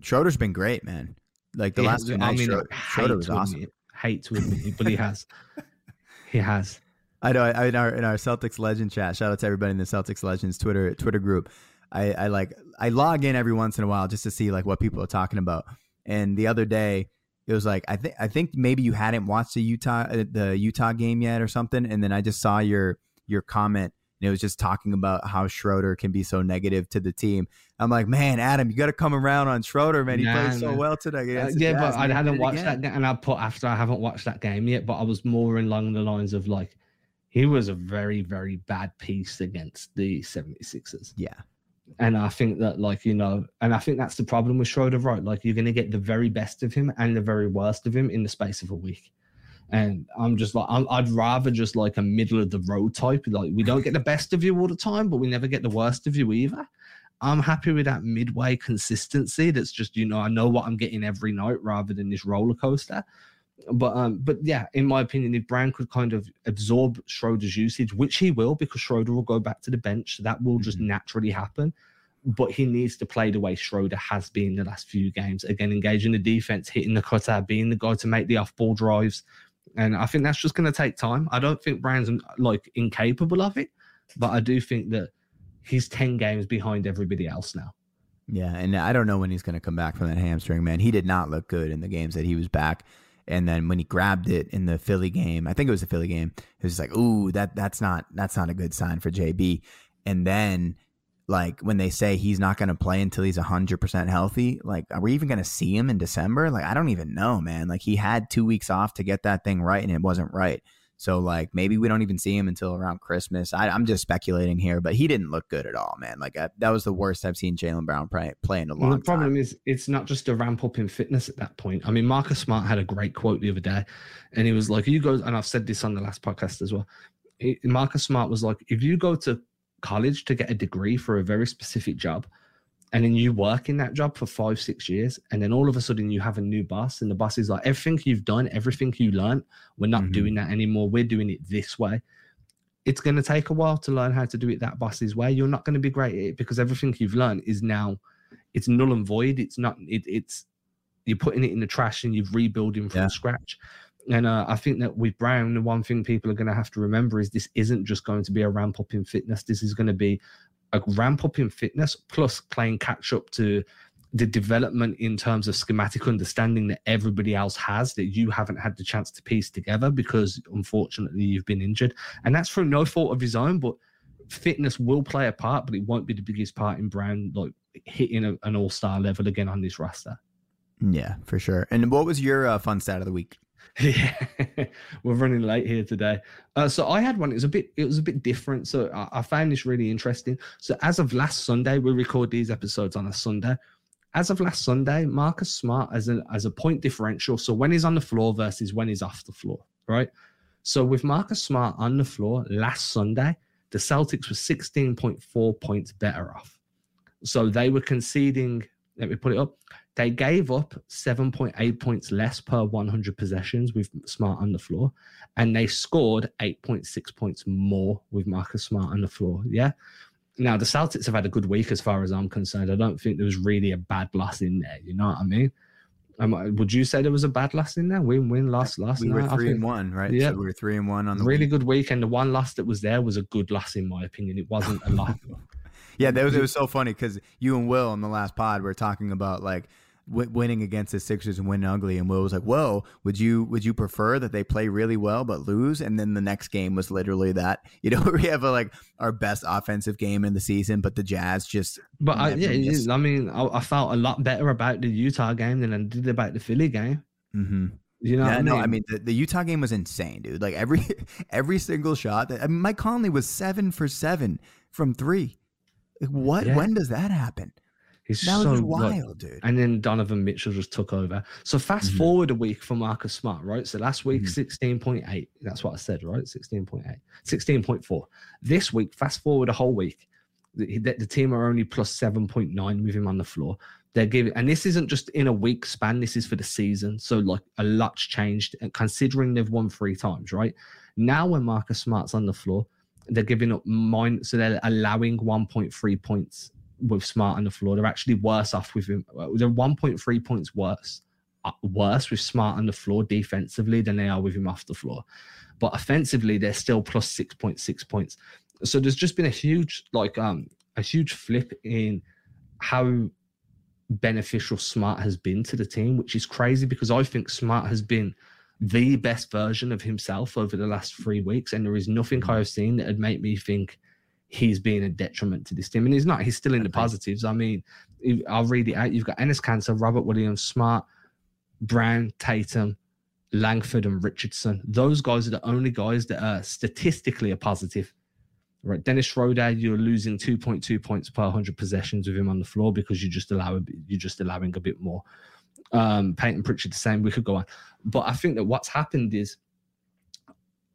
Schroeder's been great, man. Like the last two I nights, mean, Schro- hate Schroeder was to awesome. admit, hate to admit it, but he has. he has. I know. I, in our in our Celtics Legend chat, shout out to everybody in the Celtics Legends Twitter Twitter group. I, I like I log in every once in a while just to see like what people are talking about. And the other day, it was like I think I think maybe you hadn't watched the Utah uh, the Utah game yet or something, and then I just saw your your comment. And it was just talking about how Schroeder can be so negative to the team. I'm like, man, Adam, you got to come around on Schroeder, man. He Nah, played so nah. well today. Uh, yeah, but I hadn't watched again. that game, and I put after I haven't watched that game yet, but I was more along the lines of like he was a very, very bad piece against the 76ers. Yeah, And I think that, like, you know, and I think that's the problem with Schroeder, right? Like, you're going to get the very best of him and the very worst of him in the space of a week. And I'm just like, I'm, I'd rather just like a middle of the road type. Like, we don't get the best of you all the time, but we never get the worst of you either. I'm happy with that midway consistency. That's just, you know, I know what I'm getting every night rather than this roller coaster. But um, but yeah, in my opinion, if Brown could kind of absorb Schroeder's usage, which he will, because Schroeder will go back to the bench, that will just Mhm. naturally happen. But he needs to play the way Schroeder has been the last few games. Again, engaging the defense, hitting the cutter, being the guy to make the off-ball drives. And I think that's just going to take time. I don't think Brown's like incapable of it, but I do think that he's 10 games behind everybody else now. Yeah, and I don't know when he's going to come back from that hamstring, man. He did not look good in the games that he was back. And then when he grabbed it in the Philly game, I think it was the Philly game, it was like, "Ooh, that that's not that's not a good sign for JB." And then like when they say he's not going to play until he's 100% healthy, like are we even going to see him in December? Like I don't even know, man. Like he had 2 weeks off to get that thing right and it wasn't right. So like maybe we don't even see him until around Christmas. I, I'm just speculating here, but he didn't look good at all, man. Like I, that was the worst I've seen Jaylen Brown play, play in a long Well, the problem time. is it's not just a ramp up in fitness at that point. I mean, Marcus Smart had a great quote the other day, and he was like, "You go," and I've said this on the last podcast as well. He, Marcus Smart was like, "If you go to college to get a degree for a very specific job, and then you work in that job for five, six years, and then all of a sudden you have a new boss, and the boss is like, everything you've done, everything you learned, we're not Mhm. doing that anymore. We're doing it this way." It's going to take a while to learn how to do it that boss's way. You're not going to be great at it because everything you've learned is now it's null and void. It's not. It, it's you're putting it in the trash and you're rebuilding from Yeah. scratch. And uh, I think that with Brown, the one thing people are going to have to remember is this isn't just going to be a ramp up in fitness. This is going to be a ramp up in fitness plus playing catch up to the development in terms of schematic understanding that everybody else has that you haven't had the chance to piece together because unfortunately you've been injured. And that's through no fault of his own, but fitness will play a part, but it won't be the biggest part in Brown like hitting a, an all star level again on this roster. Yeah, for sure. And what was your uh, fun stat of the week? Yeah, we're running late here today. Uh, so I had one. It was a bit. It was a bit different. So I, I found this really interesting. So as of last Sunday, we record these episodes on a Sunday. As of last Sunday, Marcus Smart as a as a point differential. So when he's on the floor versus when he's off the floor, right? So with Marcus Smart on the floor last Sunday, the Celtics were sixteen point four points better off. So they were conceding. Let me put it up. They gave up 7.8 points less per 100 possessions with Smart on the floor, and they scored 8.6 points more with Marcus Smart on the floor. Yeah. Now, the Celtics have had a good week as far as I'm concerned. I don't think there was really a bad loss in there. You know what I mean? Um, would you say there was a bad loss in there? Win, win, loss, loss. we No, were three and one, right? Yeah. So we were three and one on the really week. good week, and the one loss that was there was a good loss in my opinion. It wasn't a loss. Yeah, that was it was so funny because you and Will on the last pod were talking about like w- winning against the Sixers and winning ugly, and Will was like, "Whoa, would you would you prefer that they play really well but lose?" And then the next game was literally that. You know, we have a, like our best offensive game in the season, but the Jazz just But I, yeah, I mean, I, I felt a lot better about the Utah game than I did about the Philly game. hmm You know, yeah, I no, mean? I mean the, the Utah game was insane, dude. Like every every single shot. That, I mean, Mike Conley was seven for seven from three. Like, what? Yeah. When does that happen? He's That was so just like, wild, dude. and then Donovan Mitchell just took over. So fast Mhm. forward a week for Marcus Smart, right? So last week, Mhm. 16.8. That's what I said, right? 16.8. 16.4. This week, fast forward a whole week. The, the, the team are only plus 7.9 with him on the floor. They're giving, and this isn't just in a week span, this is for the season. So, like, a lot's changed, and considering they've won three times, right? Now, when Marcus Smart's on the floor, they're giving up mine, so they're allowing 1.3 points with Smart on the floor. They're actually worse off with him. They're 1.3 points worse, uh, worse with Smart on the floor defensively than they are with him off the floor. But offensively, they're still plus 6.6 points. So there's just been a huge, like, um, a huge flip in how beneficial Smart has been to the team, which is crazy because I think Smart has been the best version of himself over the last three weeks. And there is nothing I have seen that would make me think he's being a detriment to this team. And he's not, he's still in the positives. I mean, I'll read it out. You've got Enes Kanter, Robert Williams, Smart, Brown, Tatum, Langford, and Richardson. Those guys are the only guys that are statistically a positive. Right, Dennis Schroeder, you're losing 2.2 points per 100 possessions with him on the floor because you just allow you're just allowing a bit more. Um, Payton Pritchard the same. We could go on, but I think that what's happened is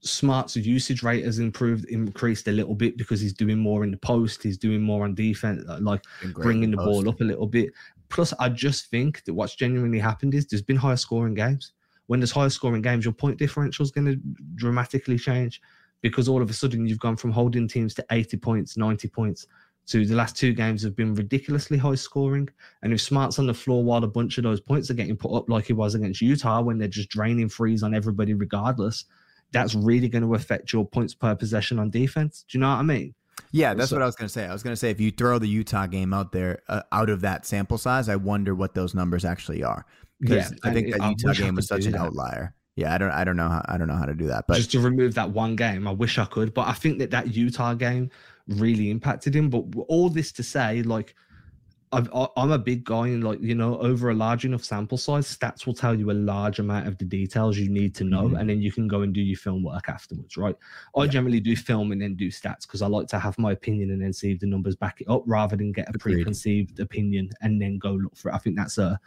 Smart's usage rate has improved, increased a little bit because he's doing more in the post. He's doing more on defense, uh, like bringing the ball up a little bit. Plus, I just think that what's genuinely happened is there's been higher scoring games. When there's higher scoring games, your point differential is going to dramatically change because all of a sudden you've gone from holding teams to 80 points, 90 points to the last two games have been ridiculously high scoring. And if Smart's on the floor while a bunch of those points are getting put up like he was against Utah when they're just draining threes on everybody regardless, that's really going to affect your points per possession on defense. Do you know what I mean? Yeah, that's so, what I was going to say. I was going to say if you throw the Utah game out there uh, out of that sample size, I wonder what those numbers actually are. Because yeah, I think that Utah game was such an that. outlier. Yeah, I don't, I don't know, how, I don't know how to do that. But just to remove that one game, I wish I could. But I think that that Utah game really impacted him. But all this to say, like i am a big guy, and like you know, over a large enough sample size, stats will tell you a large amount of the details you need to know, mm-hmm. and then you can go and do your film work afterwards, right? I yeah. generally do film and then do stats because I like to have my opinion and then see if the numbers back it up, rather than get a Agreed. preconceived opinion and then go look for it. I think that's a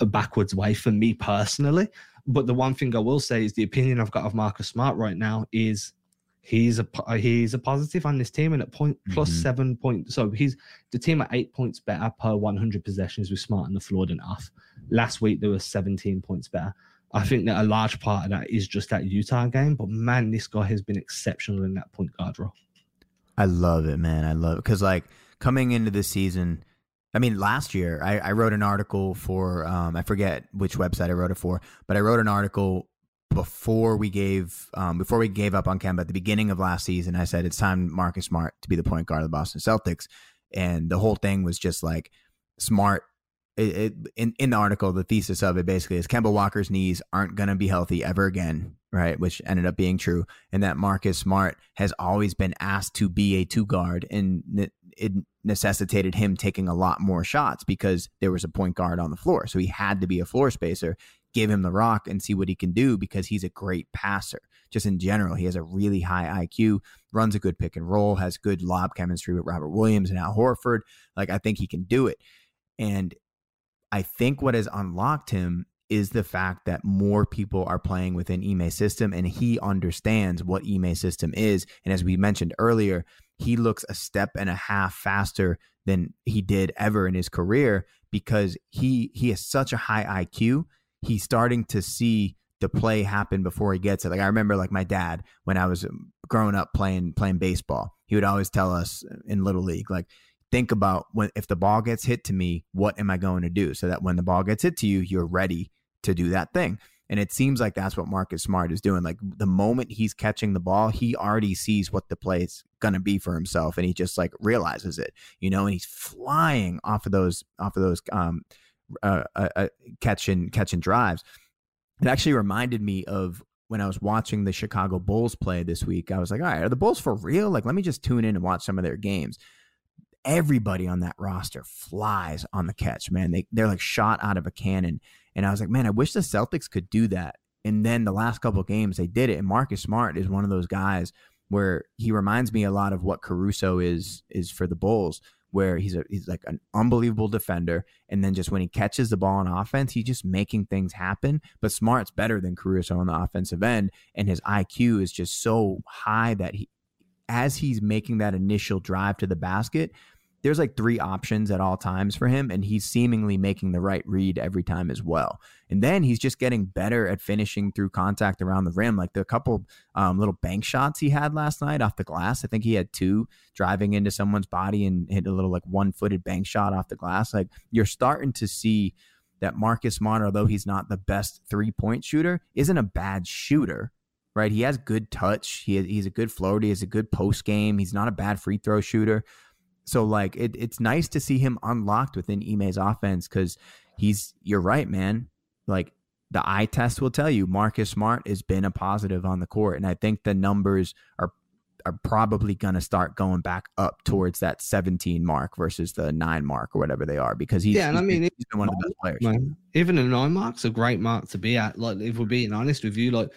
a backwards way for me personally. But the one thing I will say is the opinion I've got of Marcus Smart right now is he's a he's a positive on this team and at point plus mm-hmm. seven point so he's the team at eight points better per 100 possessions with smart and the floor than off last week there was 17 points better. I think that a large part of that is just that utah game but man this guy has been exceptional in that point guard role. I love it man. I love it because like coming into the season I mean, last year I, I wrote an article for um, I forget which website I wrote it for, but I wrote an article before we gave um, before we gave up on Kemba at the beginning of last season, I said it's time Marcus Smart to be the point guard of the Boston Celtics, and the whole thing was just like Smart. It, it, in in the article, the thesis of it basically is Kemba Walker's knees aren't going to be healthy ever again, right? Which ended up being true, and that Marcus Smart has always been asked to be a two guard, and it necessitated him taking a lot more shots because there was a point guard on the floor, so he had to be a floor spacer give him the rock and see what he can do because he's a great passer. Just in general, he has a really high IQ, runs a good pick and roll, has good lob chemistry with Robert Williams and Al Horford. Like, I think he can do it. And I think what has unlocked him is the fact that more people are playing within Ime's system and he understands what Ime's system is. And as we mentioned earlier, he looks a step and a half faster than he did ever in his career because he he has such a high IQ he's starting to see the play happen before he gets it. Like I remember like my dad when I was um, growing up playing playing baseball, he would always tell us in little league like think about when if the ball gets hit to me, what am I going to do so that when the ball gets hit to you, you're ready to do that thing. And it seems like that's what Marcus Smart is doing. Like the moment he's catching the ball, he already sees what the play is going to be for himself and he just like realizes it, you know, and he's flying off of those off of those um uh, uh, uh, catching catching drives. It actually reminded me of when I was watching the Chicago Bulls play this week. I was like, all right, are the Bulls for real? Like, let me just tune in and watch some of their games. Everybody on that roster flies on the catch, man. They they're like shot out of a cannon. And I was like, man, I wish the Celtics could do that. And then the last couple games they did it. And Marcus Smart is one of those guys where he reminds me a lot of what Caruso is is for the Bulls, where he's a he's like an unbelievable defender, and then just when he catches the ball on offense, he's just making things happen. But Smart's better than Caruso on the offensive end, and his IQ is just so high that he as he's making that initial drive to the basket, there's like three options at all times for him, and he's seemingly making the right read every time as well. And then he's just getting better at finishing through contact around the rim. Like the couple um, little bank shots he had last night off the glass. I think he had two driving into someone's body and hit a little like one footed bank shot off the glass. Like you're starting to see that Marcus Smart, although he's not the best three point shooter, isn't a bad shooter right? He has good touch. He he's a good floater. He has a good post game. He's not a bad free throw shooter. So like it, it's nice to see him unlocked within Ime's offense because he's you're right, man. Like the eye test will tell you Marcus Smart has been a positive on the court. And I think the numbers are are probably gonna start going back up towards that 17 mark versus the nine mark or whatever they are because he's yeah, and I mean he's been one of the best players. Man, even a nine mark's a great mark to be at. Like if we're being honest with you, like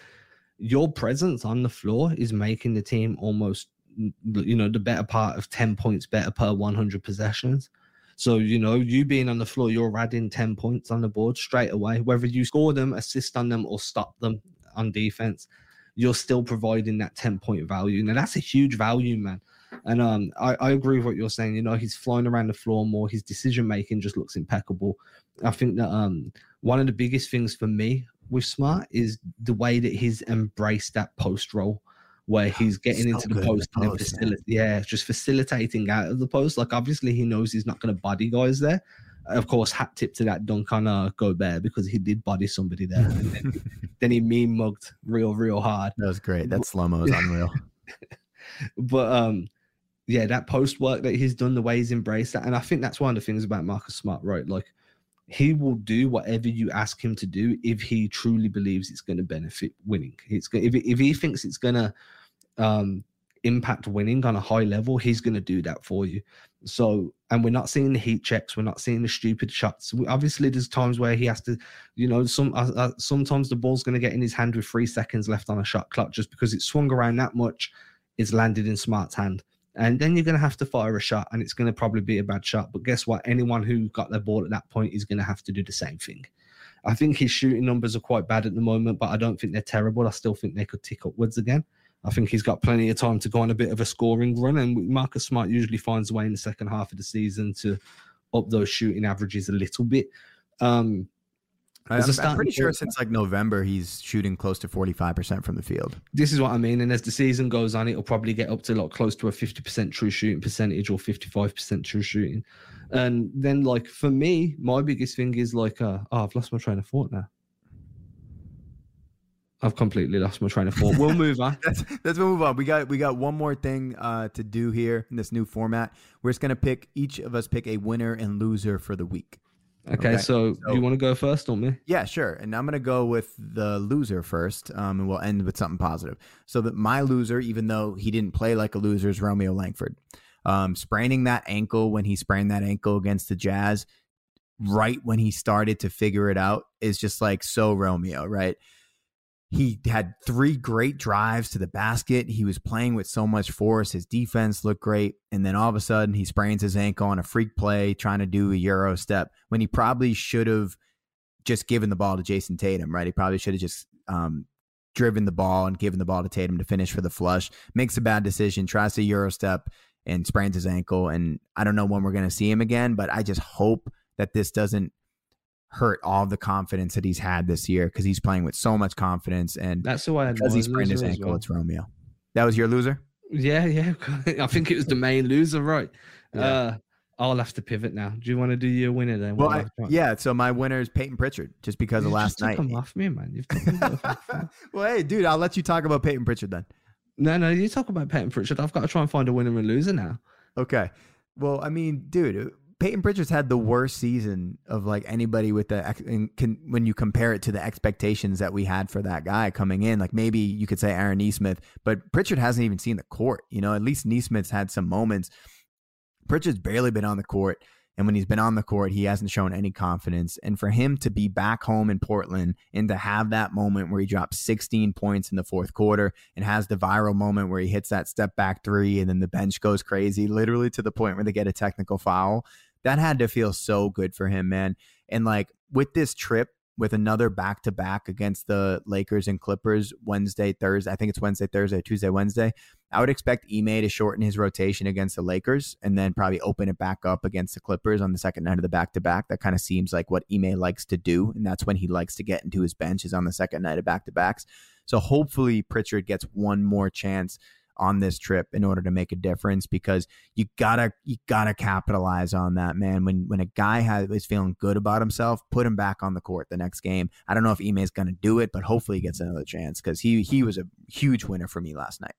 your presence on the floor is making the team almost you know, the better part of 10 points better per 100 possessions. So, you know, you being on the floor, you're adding 10 points on the board straight away. Whether you score them, assist on them, or stop them on defense, you're still providing that 10 point value. Now, that's a huge value, man. And um, I, I agree with what you're saying. You know, he's flying around the floor more. His decision making just looks impeccable. I think that um, one of the biggest things for me with Smart is the way that he's embraced that post role where he's getting so into the post, the post and facil- yeah, just facilitating out of the post. Like obviously he knows he's not going to body guys there. Of course, hat tip to that dunk on uh, Gobert because he did body somebody there. and then, then he meme mugged real, real hard. That was great. That slow mo is unreal. but um, yeah, that post work that he's done, the way he's embraced that, and I think that's one of the things about Marcus Smart, right? Like he will do whatever you ask him to do if he truly believes it's going to benefit winning. It's if if he thinks it's going to um, impact winning on a high level, he's going to do that for you. So, and we're not seeing the heat checks, we're not seeing the stupid shots. We, obviously, there's times where he has to, you know, some uh, uh, sometimes the ball's going to get in his hand with three seconds left on a shot clock just because it's swung around that much, it's landed in Smart's hand. And then you're going to have to fire a shot, and it's going to probably be a bad shot. But guess what? Anyone who got their ball at that point is going to have to do the same thing. I think his shooting numbers are quite bad at the moment, but I don't think they're terrible. I still think they could tick upwards again. I think he's got plenty of time to go on a bit of a scoring run, and Marcus Smart usually finds a way in the second half of the season to up those shooting averages a little bit. Um, I'm, I'm pretty sure since like November he's shooting close to 45% from the field. This is what I mean. And as the season goes on, it'll probably get up to like close to a 50% true shooting percentage or 55% true shooting. And then like for me, my biggest thing is like, uh, oh, I've lost my train of thought now. I've completely lost my train of thought. We'll move on. let's, let's move on. We got we got one more thing uh, to do here in this new format. We're just gonna pick each of us pick a winner and loser for the week. Okay, okay. So, so you want to go first on me? Yeah, sure. And I'm gonna go with the loser first, um, and we'll end with something positive. So that my loser, even though he didn't play like a loser, is Romeo Langford. Um, spraining that ankle when he sprained that ankle against the Jazz, right when he started to figure it out, is just like so Romeo, right? He had three great drives to the basket. He was playing with so much force. His defense looked great. And then all of a sudden, he sprains his ankle on a freak play trying to do a Euro step when he probably should have just given the ball to Jayson Tatum, right? He probably should have just um, driven the ball and given the ball to Tatum to finish for the flush. Makes a bad decision, tries to Euro step and sprains his ankle. And I don't know when we're going to see him again, but I just hope that this doesn't hurt all the confidence that he's had this year because he's playing with so much confidence and that's who I because he sprained his ankle. Well. It's Romeo. That was your loser. Yeah, yeah. I think it was the main loser, right? Yeah. Uh, I'll have to pivot now. Do you want to do your winner then? Well, I, yeah. So my winner is Payton Pritchard, just because you of last night. Come off me, man. well, hey, dude, I'll let you talk about Payton Pritchard then. No, no, you talk about Payton Pritchard. I've got to try and find a winner and loser now. Okay. Well, I mean, dude, Payton Pritchard's had the worst season of like anybody with the can, when you compare it to the expectations that we had for that guy coming in. Like maybe you could say Aaron Nesmith, but Pritchard hasn't even seen the court. You know, at least Nesmith's had some moments. Pritchard's barely been on the court. And when he's been on the court, he hasn't shown any confidence. And for him to be back home in Portland and to have that moment where he drops 16 points in the fourth quarter and has the viral moment where he hits that step back three and then the bench goes crazy, literally to the point where they get a technical foul that had to feel so good for him, man. And like with this trip, with another back to back against the Lakers and Clippers Wednesday, Thursday. I think it's Wednesday, Thursday, Tuesday, Wednesday. I would expect Ime to shorten his rotation against the Lakers and then probably open it back up against the Clippers on the second night of the back to back. That kind of seems like what Ime likes to do. And that's when he likes to get into his bench is on the second night of back to backs. So hopefully Pritchard gets one more chance on this trip in order to make a difference because you gotta you gotta capitalize on that man when when a guy has is feeling good about himself put him back on the court the next game i don't know if Ime is to do it but hopefully he gets another chance because he he was a huge winner for me last night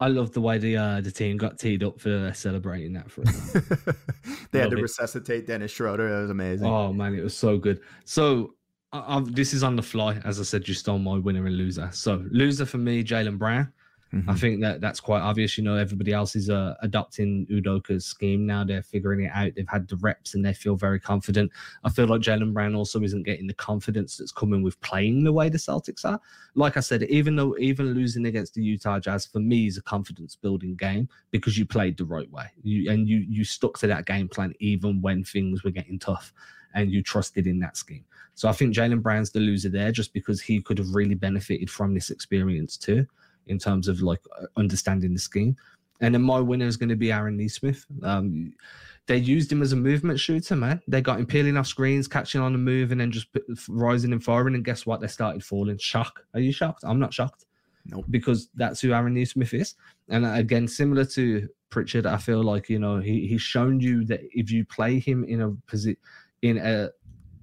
I love the way the uh, the team got teed up for celebrating that for they had to it. resuscitate Dennis Schroeder. That was amazing. Oh man, it was so good. So I, this is on the fly. As I said, you stole my winner and loser. So loser for me, Jaylen Brown. Mm-hmm. I think that that's quite obvious. You know, everybody else is uh, adopting Udoka's scheme now. They're figuring it out. They've had the reps and they feel very confident. I feel like Jaylen Brown also isn't getting the confidence that's coming with playing the way the Celtics are. Like I said, even though even losing against the Utah Jazz for me is a confidence building game because you played the right way. You and you you stuck to that game plan even when things were getting tough and you trusted in that scheme. So I think Jaylen Brown's the loser there just because he could have really benefited from this experience too in terms of like uh, understanding the scheme. And then my winner is going to be Aaron Nesmith. Um, they used him as a movement shooter, man. They got him peeling off screens, catching on the move, and then just rising and firing. And guess what? They started falling. Shock. Are you shocked? I'm not shocked. No, nope. because that's who Aaron Nesmith is. And again, similar to Pritchard, I feel like you know he he's shown you that if you play him in a position in a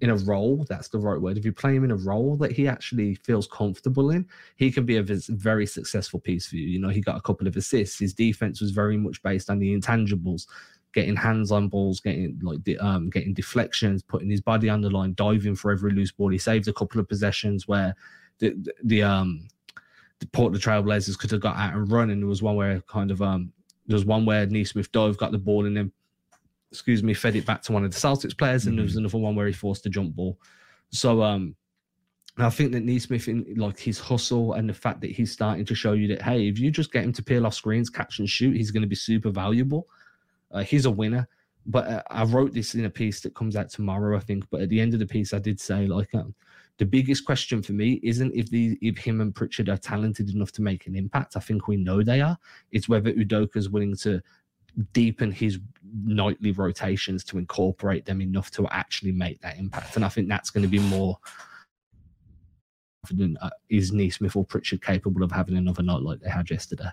in a role that's the right word. If you play him in a role that he actually feels comfortable in he can be a very successful piece for you. You know he got a couple of assists. His defense was very much based on the intangibles getting hands on balls getting like um getting deflections putting his body on the line diving for every loose ball. He saved a couple of possessions where the the, the um the Trailblazers could have got out and run and there was one where kind of um there was one where Nesmith dove got the ball and then excuse me, fed it back to one of the Celtics players, and mm-hmm. there was mm-hmm. another one where he forced a jump ball. So um, I think that Nesmith, in like his hustle and the fact that he's starting to show you that hey, if you just get him to peel off screens, catch and shoot, he's going to be super valuable. Uh, he's a winner. But uh, I wrote this in a piece that comes out tomorrow, I think. But at the end of the piece, I did say like um, the biggest question for me isn't if the if him and Pritchard are talented enough to make an impact. I think we know they are. It's whether Udoka is willing to deepen his nightly rotations to incorporate them enough to actually make that impact. And I think that's going to be more confident. Uh, is Nesmith or Pritchard capable of having another night like they had yesterday?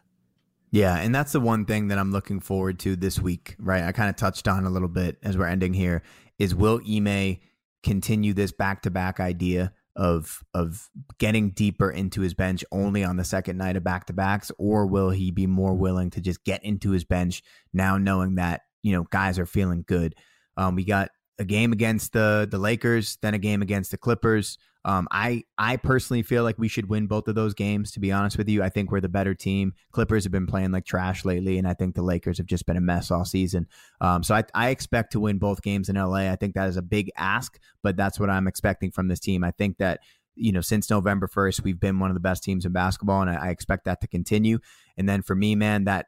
Yeah, and that's the one thing that I'm looking forward to this week, right? I kind of touched on a little bit as we're ending here is will Ime continue this back to back idea of of getting deeper into his bench only on the second night of back to backs, or will he be more willing to just get into his bench now, knowing that you know guys are feeling good? Um, we got a game against the the Lakers, then a game against the Clippers. Um, I I personally feel like we should win both of those games. To be honest with you, I think we're the better team. Clippers have been playing like trash lately, and I think the Lakers have just been a mess all season. Um, so I, I expect to win both games in LA. I think that is a big ask, but that's what I'm expecting from this team. I think that you know since November 1st, we've been one of the best teams in basketball, and I, I expect that to continue. And then for me, man, that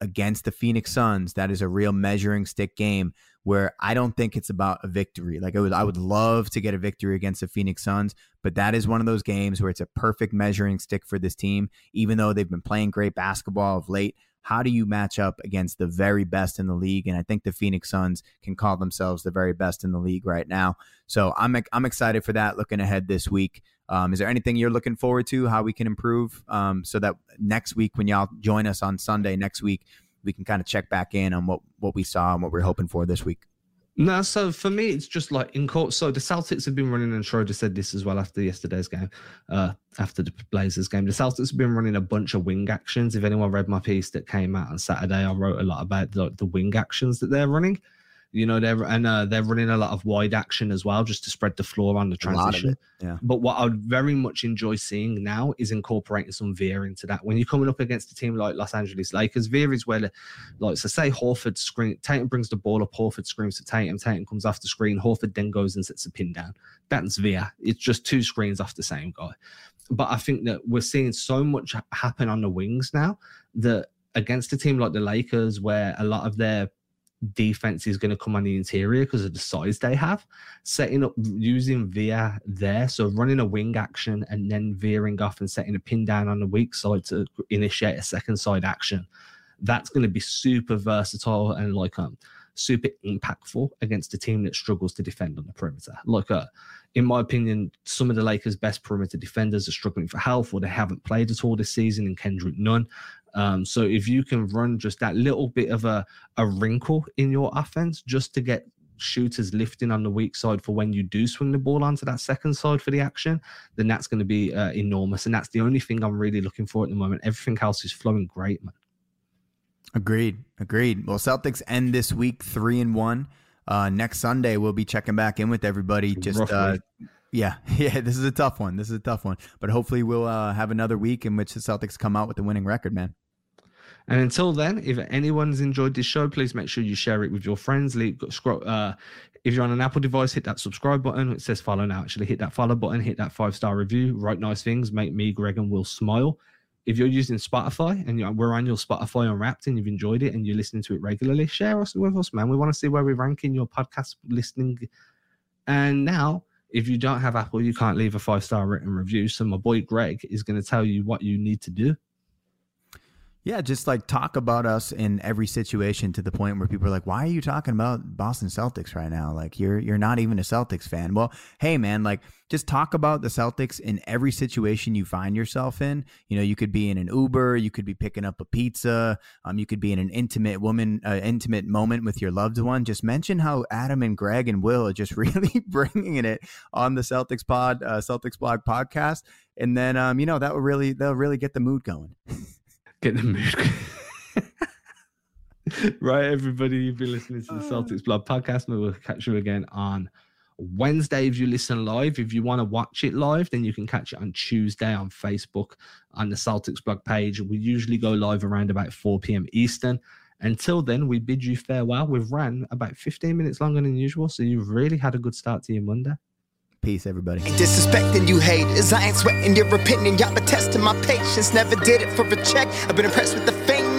against the Phoenix Suns, that is a real measuring stick game where I don't think it's about a victory. Like I would, I would love to get a victory against the Phoenix Suns, but that is one of those games where it's a perfect measuring stick for this team. Even though they've been playing great basketball of late, how do you match up against the very best in the league? And I think the Phoenix Suns can call themselves the very best in the league right now. So I'm I'm excited for that. Looking ahead this week. Um, is there anything you're looking forward to? How we can improve um, so that next week when y'all join us on Sunday next week, we can kind of check back in on what what we saw and what we're hoping for this week. No, so for me, it's just like in court. So the Celtics have been running, and Schroeder said this as well after yesterday's game, uh, after the Blazers game. The Celtics have been running a bunch of wing actions. If anyone read my piece that came out on Saturday, I wrote a lot about the, the wing actions that they're running. You know, they're and uh, they're running a lot of wide action as well, just to spread the floor on the transition. Yeah. But what I would very much enjoy seeing now is incorporating some veer into that. When you're coming up against a team like Los Angeles Lakers, veer is where, like, so say Horford screen, Tatum brings the ball up, Horford screams to Tatum, Tatum comes off the screen, Horford then goes and sets a pin down. That's veer. It's just two screens off the same guy. But I think that we're seeing so much happen on the wings now that against a team like the Lakers, where a lot of their defense is going to come on the interior because of the size they have. Setting up using Veer there, so running a wing action and then veering off and setting a pin down on the weak side to initiate a second side action. That's going to be super versatile and like um super impactful against a team that struggles to defend on the perimeter. Like uh, in my opinion, some of the Lakers' best perimeter defenders are struggling for health or they haven't played at all this season, and Kendrick Nunn. Um, so if you can run just that little bit of a, a wrinkle in your offense just to get shooters lifting on the weak side for when you do swing the ball onto that second side for the action, then that's going to be uh, enormous. And that's the only thing I'm really looking for at the moment. Everything else is flowing great, man. Agreed. Agreed. Well, Celtics end this week three and one. Uh, next Sunday we'll be checking back in with everybody. Just uh, yeah, yeah. This is a tough one. This is a tough one. But hopefully we'll uh, have another week in which the Celtics come out with the winning record, man. And until then, if anyone's enjoyed this show, please make sure you share it with your friends. Scroll, uh, if you're on an Apple device, hit that subscribe button. It says follow now. Actually, hit that follow button. Hit that five star review. Write nice things. Make me, Greg, and Will smile. If you're using Spotify and we're on your Spotify Unwrapped and you've enjoyed it and you're listening to it regularly, share us with us, man. We want to see where we rank in your podcast listening. And now, if you don't have Apple, you can't leave a five star written review. So my boy Greg is going to tell you what you need to do. Yeah, just like talk about us in every situation to the point where people are like, "Why are you talking about Boston Celtics right now? Like you're you're not even a Celtics fan." Well, hey man, like just talk about the Celtics in every situation you find yourself in. You know, you could be in an Uber, you could be picking up a pizza, um, you could be in an intimate woman, uh, intimate moment with your loved one. Just mention how Adam and Greg and Will are just really bringing it on the Celtics Pod, uh, Celtics Blog podcast, and then um, you know that will really they'll really get the mood going. Get the mood. right, everybody, you've been listening to the oh. Celtics Blog podcast. We will catch you again on Wednesday if you listen live. If you want to watch it live, then you can catch it on Tuesday on Facebook on the Celtics blog page. We usually go live around about 4 p.m. Eastern. Until then, we bid you farewell. We've ran about 15 minutes longer than usual, so you've really had a good start to your Monday. Peace, everybody. Disrespecting you haters. I ain't sweating your opinion. Y'all been testing my patience. Never did it for a check. I've been impressed with the